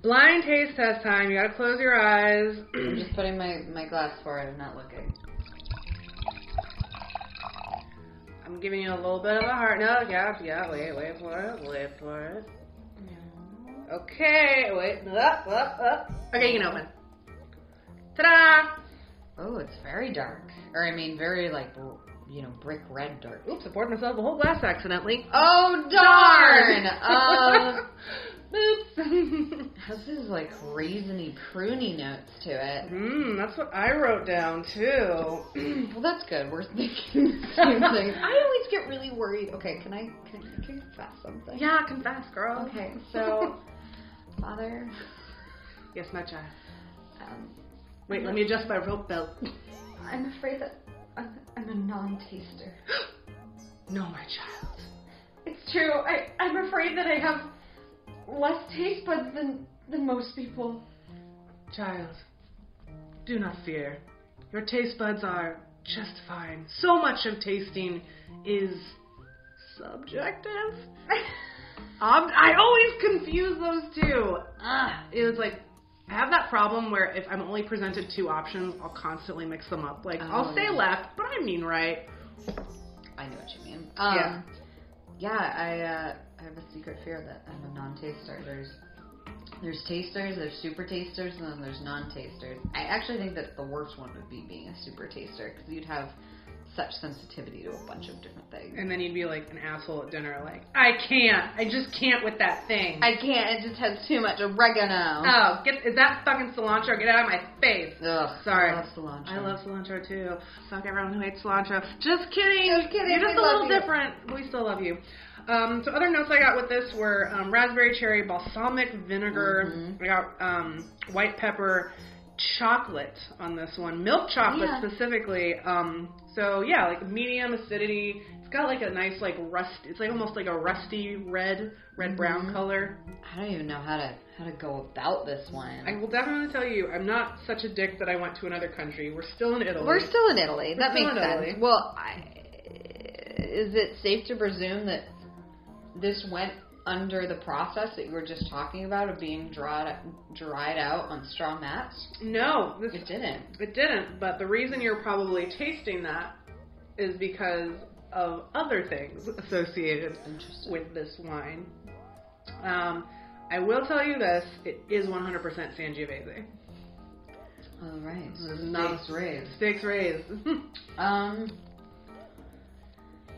Speaker 1: Blind taste test time. You gotta close your eyes.
Speaker 2: I'm just putting my, my glass forward and not looking.
Speaker 1: I'm giving you a little bit of a heart. No, yeah, yeah. Wait, wait for it. Wait for it. Okay, wait. Up, up, up. Okay, you can open. Ta-da!
Speaker 2: Oh, it's very dark. Or I mean, very like you know, brick red dark.
Speaker 1: Oops, I poured myself a whole glass accidentally.
Speaker 2: Oh darn! um,
Speaker 1: Oops.
Speaker 2: has this like raisiny, pruny notes to it.
Speaker 1: Mmm, that's what I wrote down too.
Speaker 2: Well, that's good. We're thinking the same thing. I always get really worried. Okay, can I can, can I confess something?
Speaker 1: yeah, confess, girl.
Speaker 2: Okay, so father,
Speaker 1: yes, my child.
Speaker 2: um,
Speaker 1: Wait, let me adjust my rope belt.
Speaker 2: I'm afraid that I'm, I'm a non-taster.
Speaker 1: no, my child.
Speaker 2: It's true. I I'm afraid that I have less taste buds than than most people.
Speaker 1: Child, do not fear. Your taste buds are just fine. So much of tasting is subjective. Um, I always confuse those two.
Speaker 2: Ah,
Speaker 1: It was like I have that problem where if I'm only presented two options, I'll constantly mix them up. Like I'll
Speaker 2: Oh,
Speaker 1: say
Speaker 2: yeah.
Speaker 1: left, but I mean right.
Speaker 2: I know what you mean. Um,
Speaker 1: Yeah.
Speaker 2: yeah. I uh, A secret fear that I'm a non-taster. There's there's tasters, there's super tasters, and then there's non-tasters. I actually think that the worst one would be being a super taster because you'd have such sensitivity to a bunch of different things.
Speaker 1: And then you'd be like an asshole at dinner, like I can't, I just can't with that thing.
Speaker 2: I can't. It just has too much oregano.
Speaker 1: oh, get is that fucking cilantro? Get out of my face.
Speaker 2: Ugh.
Speaker 1: Sorry.
Speaker 2: I love cilantro.
Speaker 1: I love cilantro too. Fuck everyone who hates cilantro. Just kidding.
Speaker 2: Just kidding,
Speaker 1: You're just
Speaker 2: we
Speaker 1: a little
Speaker 2: you.
Speaker 1: different. We still love you. Um, so other notes I got with this were um, raspberry cherry balsamic vinegar.
Speaker 2: Mhm.
Speaker 1: I got um, white pepper chocolate on this one, milk chocolate
Speaker 2: Yeah.
Speaker 1: specifically. Um, so yeah, like medium acidity. It's got like a nice like rust. It's like almost like a rusty red, red brown
Speaker 2: Mhm.
Speaker 1: color.
Speaker 2: I don't even know how to how to go about this one.
Speaker 1: I will definitely tell you, I'm not such a dick that I went to another country. We're still in Italy.
Speaker 2: We're still in Italy. that makes sense.
Speaker 1: Italy.
Speaker 2: Well, I, is it safe to presume that this went under the process that you were just talking about of being dried dried out on straw mats?
Speaker 1: no, this
Speaker 2: It didn't.
Speaker 1: It didn't, but the reason you're probably tasting that is because of other things associated with this wine. Um, I will tell you this: it is 100% Sangiovese.
Speaker 2: All right.
Speaker 1: This is not-
Speaker 2: Stakes raised.
Speaker 1: Stakes raised.
Speaker 2: Um,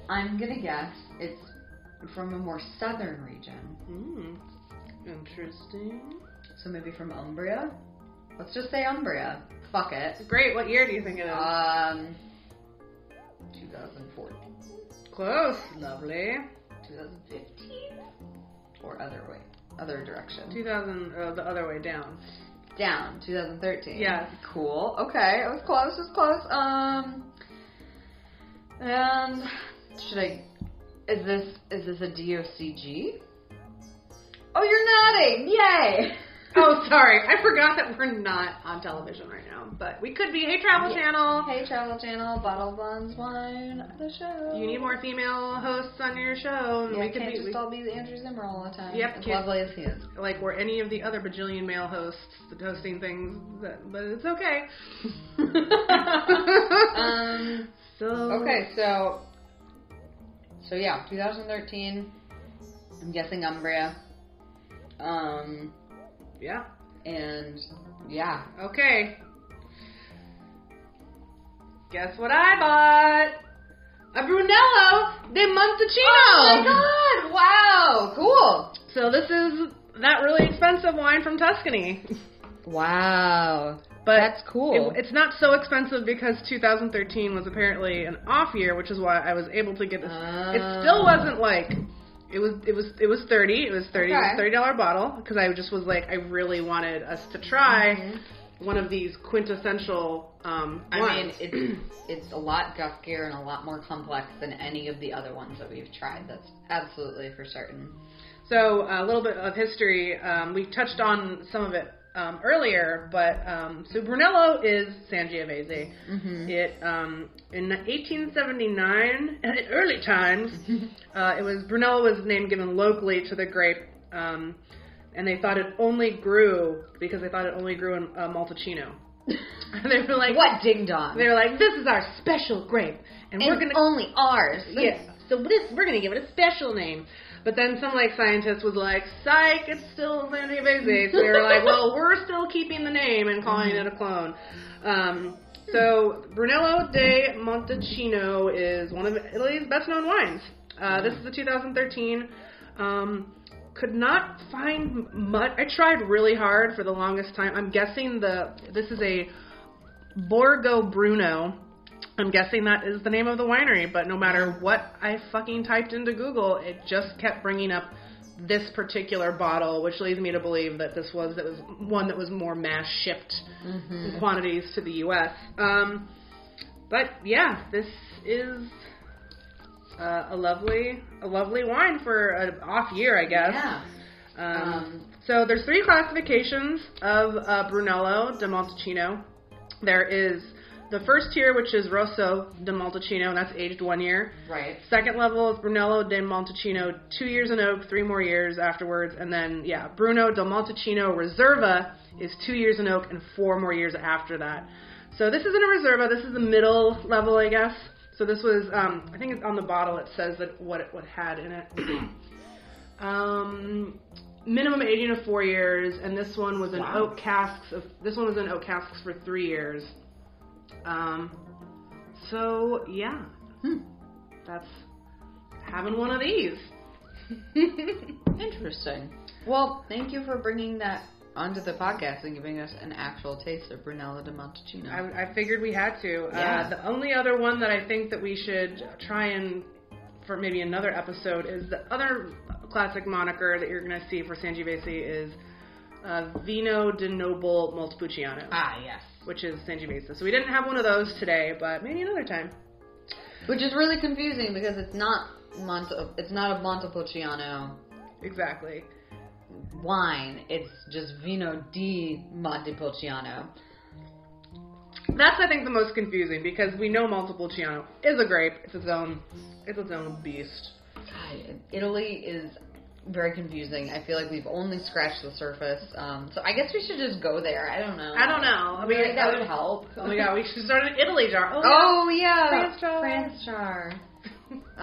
Speaker 2: I'm gonna guess it's from a more southern region,
Speaker 1: Hmm. Interesting.
Speaker 2: so maybe from Umbria. Let's just say Umbria. Fuck it.
Speaker 1: Great. What year do you think it is?
Speaker 2: Um, 2014,
Speaker 1: Close. Lovely.
Speaker 2: 2015, or other way, other direction.
Speaker 1: 2000. Uh, the other way down.
Speaker 2: Down, 2013.
Speaker 1: Yes.
Speaker 2: Cool. Okay, I was close. I was close. Um, and should I? Is this is this a DOCG? Oh, you're nodding! Yay!
Speaker 1: Oh, sorry. I forgot that we're not on television right now, but we could be. Hey, Travel
Speaker 2: Yeah.
Speaker 1: Channel.
Speaker 2: Hey, Travel Channel, Bottle Buns Wine, the show.
Speaker 1: You need more female hosts on your show,
Speaker 2: Yeah,
Speaker 1: we could
Speaker 2: can't
Speaker 1: be
Speaker 2: just
Speaker 1: we-
Speaker 2: all be Andrew Zimmern all the time.
Speaker 1: Yep,
Speaker 2: as lovely as he is.
Speaker 1: like we're any of the other bajillion male hosts hosting things, that, but it's okay.
Speaker 2: um.
Speaker 1: so
Speaker 2: Okay, so so yeah, 2013. I'm guessing Umbria. Um,
Speaker 1: yeah,
Speaker 2: and yeah,
Speaker 1: okay. Guess what I bought? A Brunello de Montalcino.
Speaker 2: Oh my god! Wow, cool.
Speaker 1: So this is that really expensive wine from Tuscany.
Speaker 2: Wow,
Speaker 1: But
Speaker 2: that's cool.
Speaker 1: It, it's not so expensive because 2013 was apparently an off year, which is why I was able to get this. it still wasn't like it was. It was. It was 30. It was 30. It was thirty dollar bottle because I just was like I really wanted us to try
Speaker 2: Mhm.
Speaker 1: one of these quintessential. Um,
Speaker 2: I mean,
Speaker 1: wines.
Speaker 2: it's it's a lot guskier and a lot more complex than any of the other ones that we've tried. That's absolutely for certain.
Speaker 1: So a little bit of history. Um, we touched on some of it um, earlier, but um, so Brunello is Sangiovese.
Speaker 2: Mm-hmm.
Speaker 1: It um, in 1879, in early times, uh, it was Brunello was name given locally to the grape, um, and they thought it only grew because they thought it only grew in uh, and they were like,
Speaker 2: what ding dong?
Speaker 1: They were like, this is our special grape, and, we're gonna
Speaker 2: only ours.
Speaker 1: yeah. So this we're gonna give it a special name. But then some like scientist was like, "Psych, it's still Sangiovese." So they were like, "Well, we're still keeping the name and calling it a clone." Um, so Brunello de Montalcino is one of Italy's best-known wines. Uh, this is a 2013. Um, could not find much. I tried really hard for the longest time. I'm guessing the this is a Borgo Bruno. I'm guessing that is the name of the winery, but no matter what I fucking typed into Google, it just kept bringing up this particular bottle, which leads me to believe that this was that was one that was more mass shipped in quantities to the U.S. Um, but yeah, this is uh, a lovely a lovely wine for an off year, I guess.
Speaker 2: Yeah.
Speaker 1: Um,
Speaker 2: Um,
Speaker 1: so there's three classifications of uh, Brunello de Montalcino. There is the first tier, which is Rosso de Montalcino, that's aged one year.
Speaker 2: Right.
Speaker 1: Second level is Brunello de Montalcino, two years in oak, three more years afterwards, and then yeah, Bruno de Montalcino Reserva is two years in oak and four more years after that. So this isn't a Reserva. This is the middle level, I guess. So this was, um, I think it's on the bottle. It says that what it what it had in it. um, minimum aging of four years, and this one was in
Speaker 2: Wow.
Speaker 1: oak casks. Of this one was in oak casks for three years. Um, so yeah,
Speaker 2: Hmm.
Speaker 1: that's having one of these.
Speaker 2: Interesting. Well, thank you for bringing that onto the podcast and giving us an actual taste of Brunello de Montalcino.
Speaker 1: I, I figured we had to.
Speaker 2: Yeah.
Speaker 1: Uh, the only other one that I think that we should try and for maybe another episode is the other classic moniker that you're going to see for Sangiovese is uh, Vino di Noble Montepulciano,
Speaker 2: ah, yes.
Speaker 1: Which is Sangiovese. So we didn't have one of those today, but maybe another time.
Speaker 2: Which is really confusing because it's not Monte, it's not a Montepulciano
Speaker 1: Exactly.
Speaker 2: wine. It's just Vino di Montepulciano.
Speaker 1: That's I think the most confusing because we know Montepulciano is a grape. It's its own, it's its own beast.
Speaker 2: God, Italy is very confusing. I feel like we've only scratched the surface. Um, so I guess we should just go there. I don't know.
Speaker 1: I don't know. I mean,
Speaker 2: mean, that would help.
Speaker 1: Oh my god, we should start an Italy jar. Oh,
Speaker 2: Oh yeah,
Speaker 1: France jar.
Speaker 2: France jar.
Speaker 1: Uh,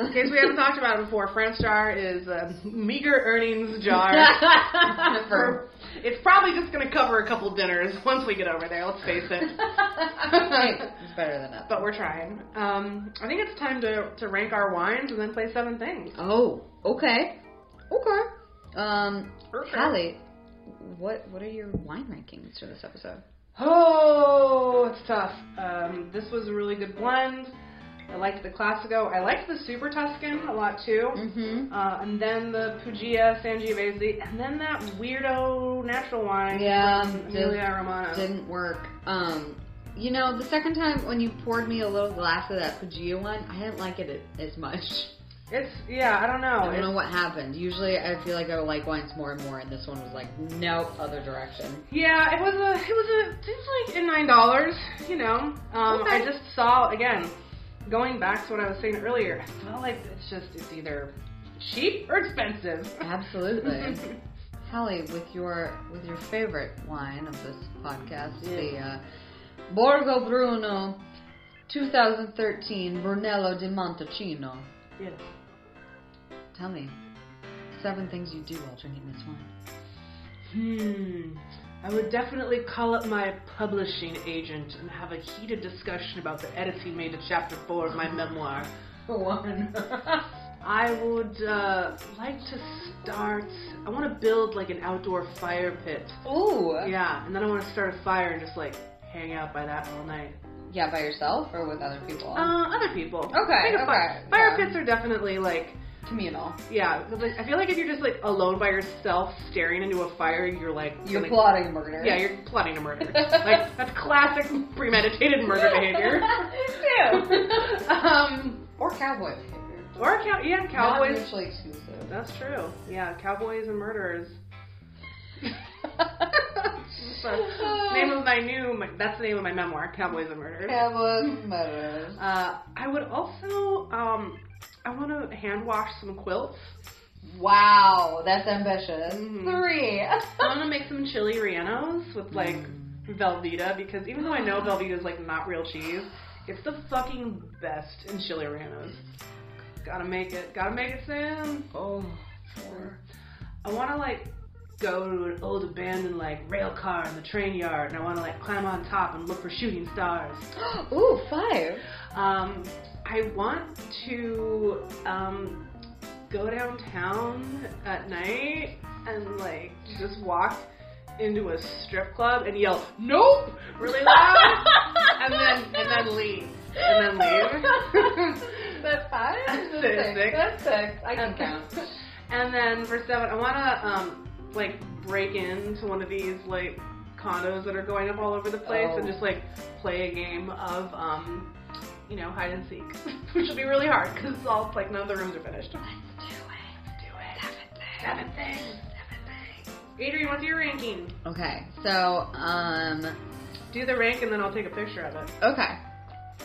Speaker 2: Uh,
Speaker 1: in case we haven't talked about it before, France jar is a meager earnings jar.
Speaker 2: For-
Speaker 1: it's probably just going to cover a couple dinners once we get over there. Let's face it.
Speaker 2: it's better than nothing.
Speaker 1: But we're trying. Um, I think it's time to to rank our wines and then play seven things.
Speaker 2: Oh, okay, okay. Um,
Speaker 1: Okay.
Speaker 2: Hallie, what what are your wine rankings for this episode?
Speaker 1: Oh, it's tough. Um, this was a really good blend. I liked the Classico. I liked the Super Tuscan a lot too.
Speaker 2: Mm-hmm.
Speaker 1: Uh, and then the Puglia Sangiovese, and then that weirdo natural wine
Speaker 2: Yeah,
Speaker 1: Emilia-Romagna.
Speaker 2: Didn't work. Um, you know, the second time when you poured me a little glass of that Puglia one, I didn't like it as much.
Speaker 1: It's yeah, I don't know.
Speaker 2: I don't
Speaker 1: It's-
Speaker 2: know what happened. Usually, I feel like I would like wines more and more, and this one was like, nope, other direction.
Speaker 1: Yeah, it was a, it was a, it was like in nine dollars. You know, um, I just saw again, going back to what I was saying earlier. I felt like it's just it's either cheap or expensive.
Speaker 2: Absolutely. Hallie, with your with your favorite wine of this podcast, the uh, Borgo Bruno 2013 Brunello di Montalcino.
Speaker 1: yes.
Speaker 2: Tell me, seven things you do while drinking this wine.
Speaker 1: Hmm. I would definitely call up my publishing agent and have a heated discussion about the edits he made to chapter four of my memoir.
Speaker 2: One.
Speaker 1: I would uh, like to start. I want to build like an outdoor fire pit.
Speaker 2: Ooh.
Speaker 1: Yeah, and then I want to start a fire and just like hang out by that all night.
Speaker 2: Yeah, by yourself or with other people?
Speaker 1: Uh, other people.
Speaker 2: Okay,
Speaker 1: a Fire,
Speaker 2: okay,
Speaker 1: fire
Speaker 2: yeah.
Speaker 1: pits are definitely like,
Speaker 2: Communal.
Speaker 1: yeah. 'cause, like, I feel like if you're just like alone by yourself staring into a fire, you're like
Speaker 2: You're plotting a murder.
Speaker 1: Yeah, you're plotting a murder. like that's classic premeditated murder behavior. um,
Speaker 2: or cowboy behavior.
Speaker 1: or cow- yeah,
Speaker 2: Not
Speaker 1: cowboys.
Speaker 2: mutually exclusive.
Speaker 1: That's true. Yeah, cowboys and murderers. That's the name of my new. My, that's the name of my memoir, Cowboys and Murders.
Speaker 2: Cowboys murders.
Speaker 1: Uh, I would also, um, I want to hand wash some quilts.
Speaker 2: Wow, that's ambitious.
Speaker 1: Mhm.
Speaker 2: Three.
Speaker 1: I want to make some chili rellenos with like
Speaker 2: Mm.
Speaker 1: Velveeta because even though I know Velveeta is like not real cheese, it's the fucking best in chili rellenos. Gotta make it. Gotta make it, Sam.
Speaker 2: Oh.
Speaker 1: I want to like go to an old abandoned like rail car in the train yard, and I want to like climb on top and look for shooting stars.
Speaker 2: Ooh, five.
Speaker 1: Um, I want to um, go downtown at night and like just walk into a strip club and yell "Nope!" really loud, and then and then leave, and then leave.
Speaker 2: That's five?
Speaker 1: That's six.
Speaker 2: six. That's six. I can count.
Speaker 1: And then for seven, I want to um, like break into one of these like condos that are going up all over the place and
Speaker 2: Oh.
Speaker 1: just like play a game of um, you know hide and seek, which will be really hard because it's all like none of the rooms are finished. Let's do it. Do it. Seven things. Seven things. Adrian, what's your ranking?
Speaker 2: Okay, so, um,
Speaker 1: Do the rank and then I'll take a picture of it
Speaker 2: okay.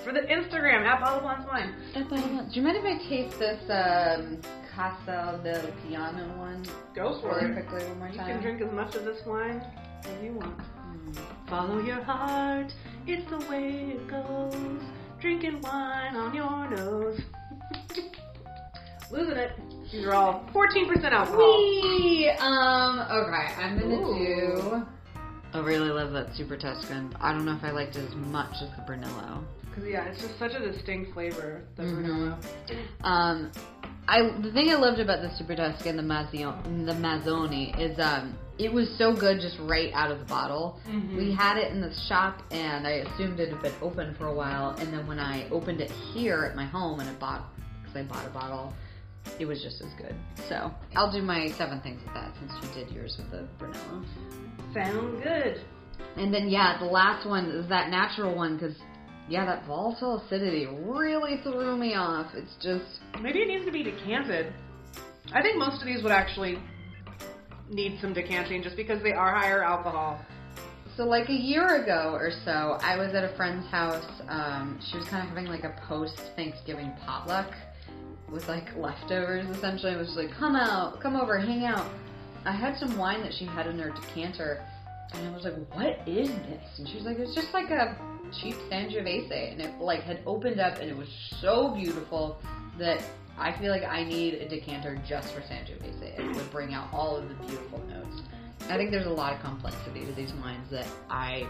Speaker 1: for the Instagram at Bottle Blondes Wine.
Speaker 2: Do you mind if I taste this, um, Casa del Piano one?
Speaker 1: Go for
Speaker 2: Really
Speaker 1: it.
Speaker 2: quickly one more
Speaker 1: You
Speaker 2: time.
Speaker 1: can drink as much of this wine as you want.
Speaker 2: Mm.
Speaker 1: Follow your heart, it's the way it goes. Drinking wine on your nose. Losing it. These are all 14% alcohol.
Speaker 2: Wee! Um, okay, I'm gonna
Speaker 1: Ooh.
Speaker 2: do. I really love that Super Tuscan. I don't know if I liked it as much as the Brunello.
Speaker 1: Because, yeah, it's just such a distinct flavor, the
Speaker 2: Mhm.
Speaker 1: Brunello.
Speaker 2: Um, I the thing I loved about the Super Tuscan, the Mazzoni, the Mazzoni, is um, it was so good just right out of the bottle.
Speaker 1: Mhm.
Speaker 2: We had it in the shop, and I assumed it had been open for a while. And then when I opened it here at my home, and I bought because I bought a bottle, it was just as good. So I'll do my seven things with that since you did yours with the Brunello.
Speaker 1: Sound good.
Speaker 2: And then yeah, the last one is that natural one because yeah, that volatile acidity really threw me off. It's just
Speaker 1: Maybe it needs to be decanted. I think most of these would actually need some decanting just because they are higher alcohol.
Speaker 2: So like a year ago or so, I was at a friend's house. Um, she was kind of having like a post Thanksgiving potluck with like leftovers essentially. It was just like, come out, come over, hang out. I had some wine that she had in her decanter, and I was like, what is this? And she was like, it's just like a cheap Sangiovese, and it like had opened up, and it was so beautiful that I feel like I need a decanter just for Sangiovese. It would bring out all of the beautiful notes. I think there's a lot of complexity to these wines that I,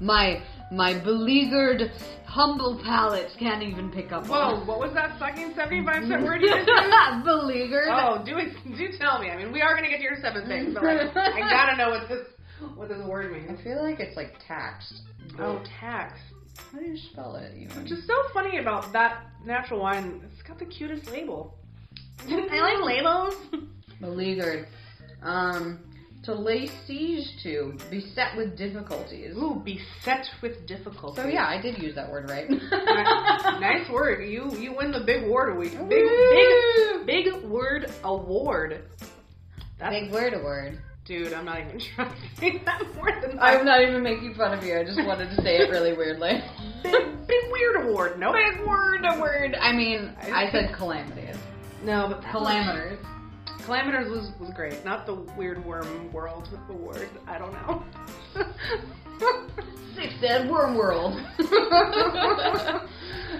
Speaker 2: my my beleaguered, humble palate can't even pick up
Speaker 1: Whoa,
Speaker 2: on.
Speaker 1: what was that fucking 75 cent word you just used?
Speaker 2: beleaguered.
Speaker 1: Oh, do it, do tell me. I mean, we are gonna get to your seven things, but like, I gotta know what this what this word means.
Speaker 2: I feel like it's like taxed.
Speaker 1: Oh, tax.
Speaker 2: How do you spell it? Even?
Speaker 1: Which is so funny about that natural wine. It's got the cutest label. I like labels.
Speaker 2: beleaguered. Um, To lay siege to, beset with difficulties.
Speaker 1: Ooh, beset with difficulties.
Speaker 2: So yeah, I did use that word right.
Speaker 1: nice word. You you win the big word week. Big
Speaker 2: Woo!
Speaker 1: big big word award. That's
Speaker 2: Big word award.
Speaker 1: dude. I'm not even trying to say that more than
Speaker 2: I'm not even making fun of you. I just wanted to say it really weirdly.
Speaker 1: big big weird award. No
Speaker 2: Big word a word. I mean, I said calamities.
Speaker 1: no, but
Speaker 2: Calamiters.
Speaker 1: Calamiters was was great. Not the weird worm world award. I don't know.
Speaker 2: Six dead worm world.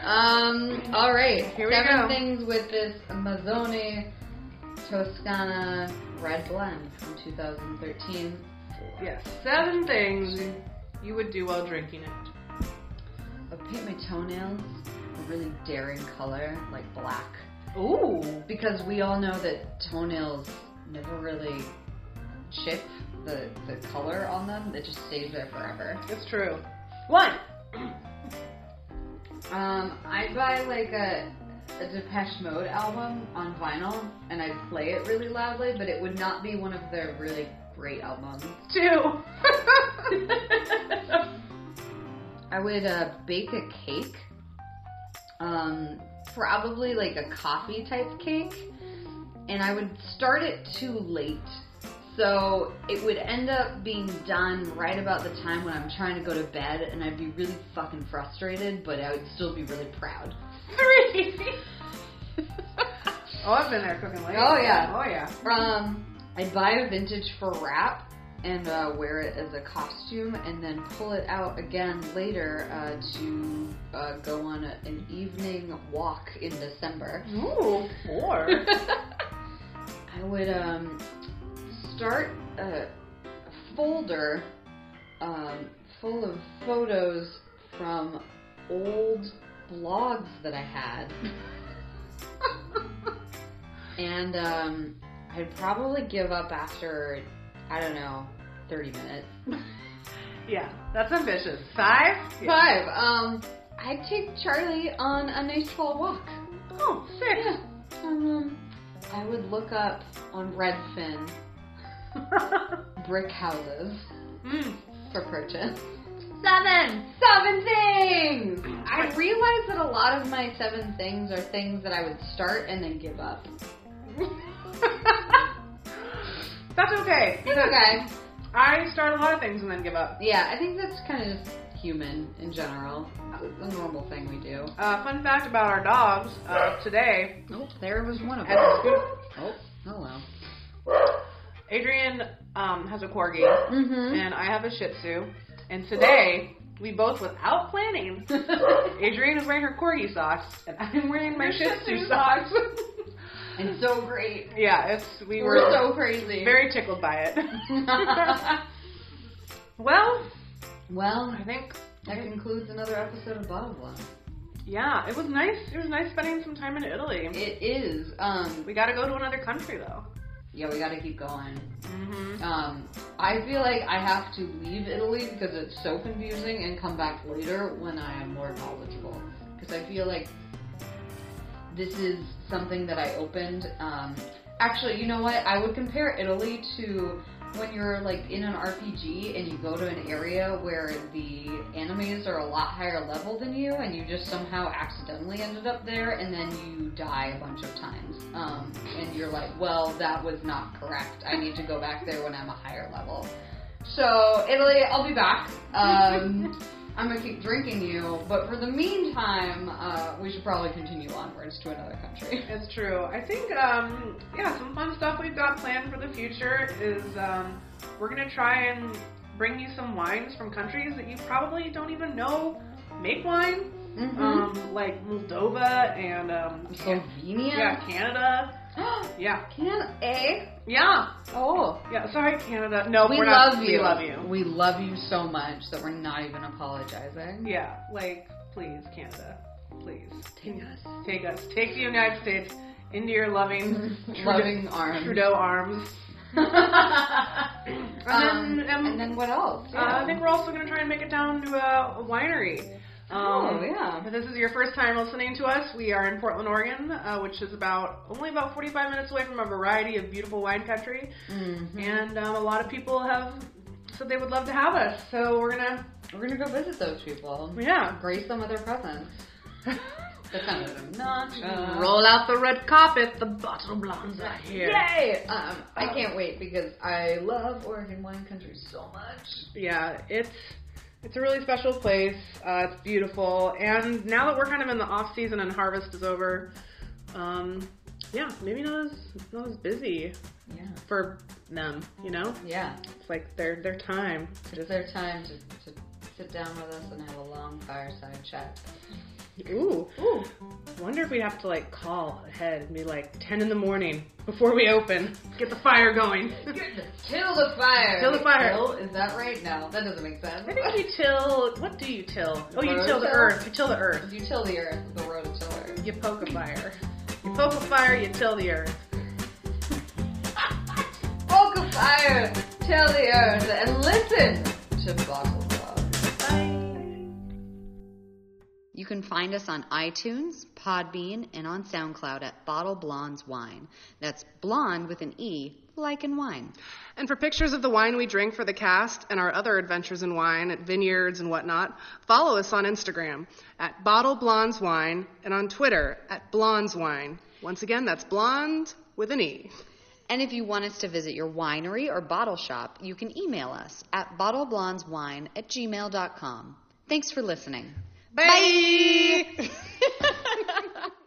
Speaker 2: um. All right.
Speaker 1: Here we
Speaker 2: Seven
Speaker 1: go.
Speaker 2: things with this Mazzone Toscana red blend from 2013.
Speaker 1: yes, seven things you would do while drinking it.
Speaker 2: I paint my toenails a really daring color, like black,
Speaker 1: Ooh.
Speaker 2: because we all know that toenails never really chip the the color on them. It just stays there forever.
Speaker 1: It's true. One.
Speaker 2: Um, I'd buy like a, a Depeche Mode album on vinyl and I'd play it really loudly, but it would not be one of their really great albums.
Speaker 1: Two.
Speaker 2: I would uh, bake a cake, um, probably like a coffee type cake, and I would start it too late. So it would end up being done right about the time when I'm trying to go to bed, and I'd be really fucking frustrated, but I would still be really proud.
Speaker 1: Oh, I've been there cooking late.
Speaker 2: Oh, yeah.
Speaker 1: Oh yeah.
Speaker 2: Um, I'd buy a vintage for wrap and uh, wear it as a costume, and then pull it out again later uh, to uh, go on a, an evening walk in December.
Speaker 1: Ooh, four.
Speaker 2: I would um, start a, a folder um, full of photos from old blogs that I had. and um, I'd probably give up after, I don't know, 30 minutes.
Speaker 1: yeah, that's ambitious. Five. Yeah.
Speaker 2: Five, um, I'd take Charlie on a nice fall walk.
Speaker 1: Oh, six.
Speaker 2: Yeah. Um, I would look up on Redfin brick houses
Speaker 1: mm.
Speaker 2: for purchase. Seven! Seven things! I realize that a lot of my seven things are things that I would start and then give up.
Speaker 1: That's okay.
Speaker 2: It's okay.
Speaker 1: I start a lot of things and then give up.
Speaker 2: Yeah, I think that's kind of just human in general. It's a normal thing we do.
Speaker 1: Uh, fun fact about our dogs uh, today.
Speaker 2: Oh, there was one of them.
Speaker 1: school,
Speaker 2: Oh, hello.
Speaker 1: Adrian um, has a corgi,
Speaker 2: Mm-hmm.
Speaker 1: and I have a Shih Tzu. And today, we both, without planning, Adrian is wearing her corgi socks, and I'm wearing my Shih Tzu socks.
Speaker 2: And so great.
Speaker 1: yeah, it's we
Speaker 2: We're
Speaker 1: were
Speaker 2: so crazy.
Speaker 1: very tickled by it. well,
Speaker 2: well,
Speaker 1: I think
Speaker 2: that concludes another episode of Bottle Blonde.
Speaker 1: yeah, it was nice. It was nice spending some time in Italy.
Speaker 2: It is. Um,
Speaker 1: We got to go to another country though.
Speaker 2: yeah, we got to keep going.
Speaker 1: Mm-hmm.
Speaker 2: Um, I feel like I have to leave Italy because it's so confusing and come back later when I am more knowledgeable. Because I feel like this is something that I opened. Um, actually, you know what? I would compare Italy to when you're like in an RPG and you go to an area where the enemies are a lot higher level than you and you just somehow accidentally ended up there and then you die a bunch of times. Um, and you're like, well, that was not correct. I need to go back there when I'm a higher level. So, Italy, I'll be back. Um, I'm gonna keep drinking you, but for the meantime, uh, we should probably continue onwards to another country.
Speaker 1: It's true. I think, um, yeah, some fun stuff we've got planned for the future is um, we're gonna try and bring you some wines from countries that you probably don't even know make wine,
Speaker 2: Mm-hmm.
Speaker 1: um, like Moldova and um,
Speaker 2: Slovenia?
Speaker 1: yeah, Canada. Yeah,
Speaker 2: Can A?
Speaker 1: yeah,
Speaker 2: Oh.
Speaker 1: yeah. Sorry, Canada. No,
Speaker 2: we
Speaker 1: we're not,
Speaker 2: love you.
Speaker 1: We love you.
Speaker 2: We love you so much that we're not even apologizing.
Speaker 1: Yeah, like please, Canada, please
Speaker 2: Take us.
Speaker 1: take us, take the United States into your loving, Trudeau-
Speaker 2: Loving arms.
Speaker 1: Trudeau arms.
Speaker 2: um,
Speaker 1: then, um,
Speaker 2: and then what else?
Speaker 1: Uh, I think we're also going to try and make it down to a, a winery.
Speaker 2: Oh, yeah.
Speaker 1: If this is your first time listening to us, we are in Portland, Oregon, uh, which is about only about 45 minutes away from a variety of beautiful wine country.
Speaker 2: Mm-hmm.
Speaker 1: And um, a lot of people have said they would love to have us. So we're gonna,
Speaker 2: We're gonna go visit those people.
Speaker 1: yeah,
Speaker 2: Grace them with their presence. That's kind of obnoxious.
Speaker 1: roll out the red carpet. The bottle blondes are here.
Speaker 2: Yay! Um, I can't wait because I love Oregon wine country so much.
Speaker 1: Yeah, it's it's a really special place. Uh, it's beautiful, and now that we're kind of in the off season and harvest is over, um, yeah, maybe not as not as busy
Speaker 2: Yeah.
Speaker 1: for them. You know,
Speaker 2: Yeah.
Speaker 1: it's like their their time.
Speaker 2: It's their time to, to sit down with us and have a long fireside chat.
Speaker 1: Ooh, ooh. Wonder if we'd have to like call ahead and be like ten in the morning before we open, get the fire going.
Speaker 2: Till the fire.
Speaker 1: Till the fire.
Speaker 2: Till? Is that right? No, that doesn't make sense.
Speaker 1: I think you till. What do you till? Oh, you till the earth. You till the earth.
Speaker 2: You till the earth, the rototiller.
Speaker 1: You poke a fire. You poke a fire. You till the earth.
Speaker 2: Poke a fire, till the earth, and listen to Bottle. You can find us on iTunes, Podbean, and on SoundCloud at Bottle Blondes Wine. That's blonde with an E, like in wine.
Speaker 1: And for pictures of the wine we drink for the cast and our other adventures in wine at vineyards and whatnot, follow us on Instagram at Bottle Blondes Wine and on Twitter at Blondes Wine. Once again, that's blonde with an E.
Speaker 2: And if you want us to visit your winery or bottle shop, you can email us at bottleblondeswine at gmail.com. Thanks for listening.
Speaker 1: Bye.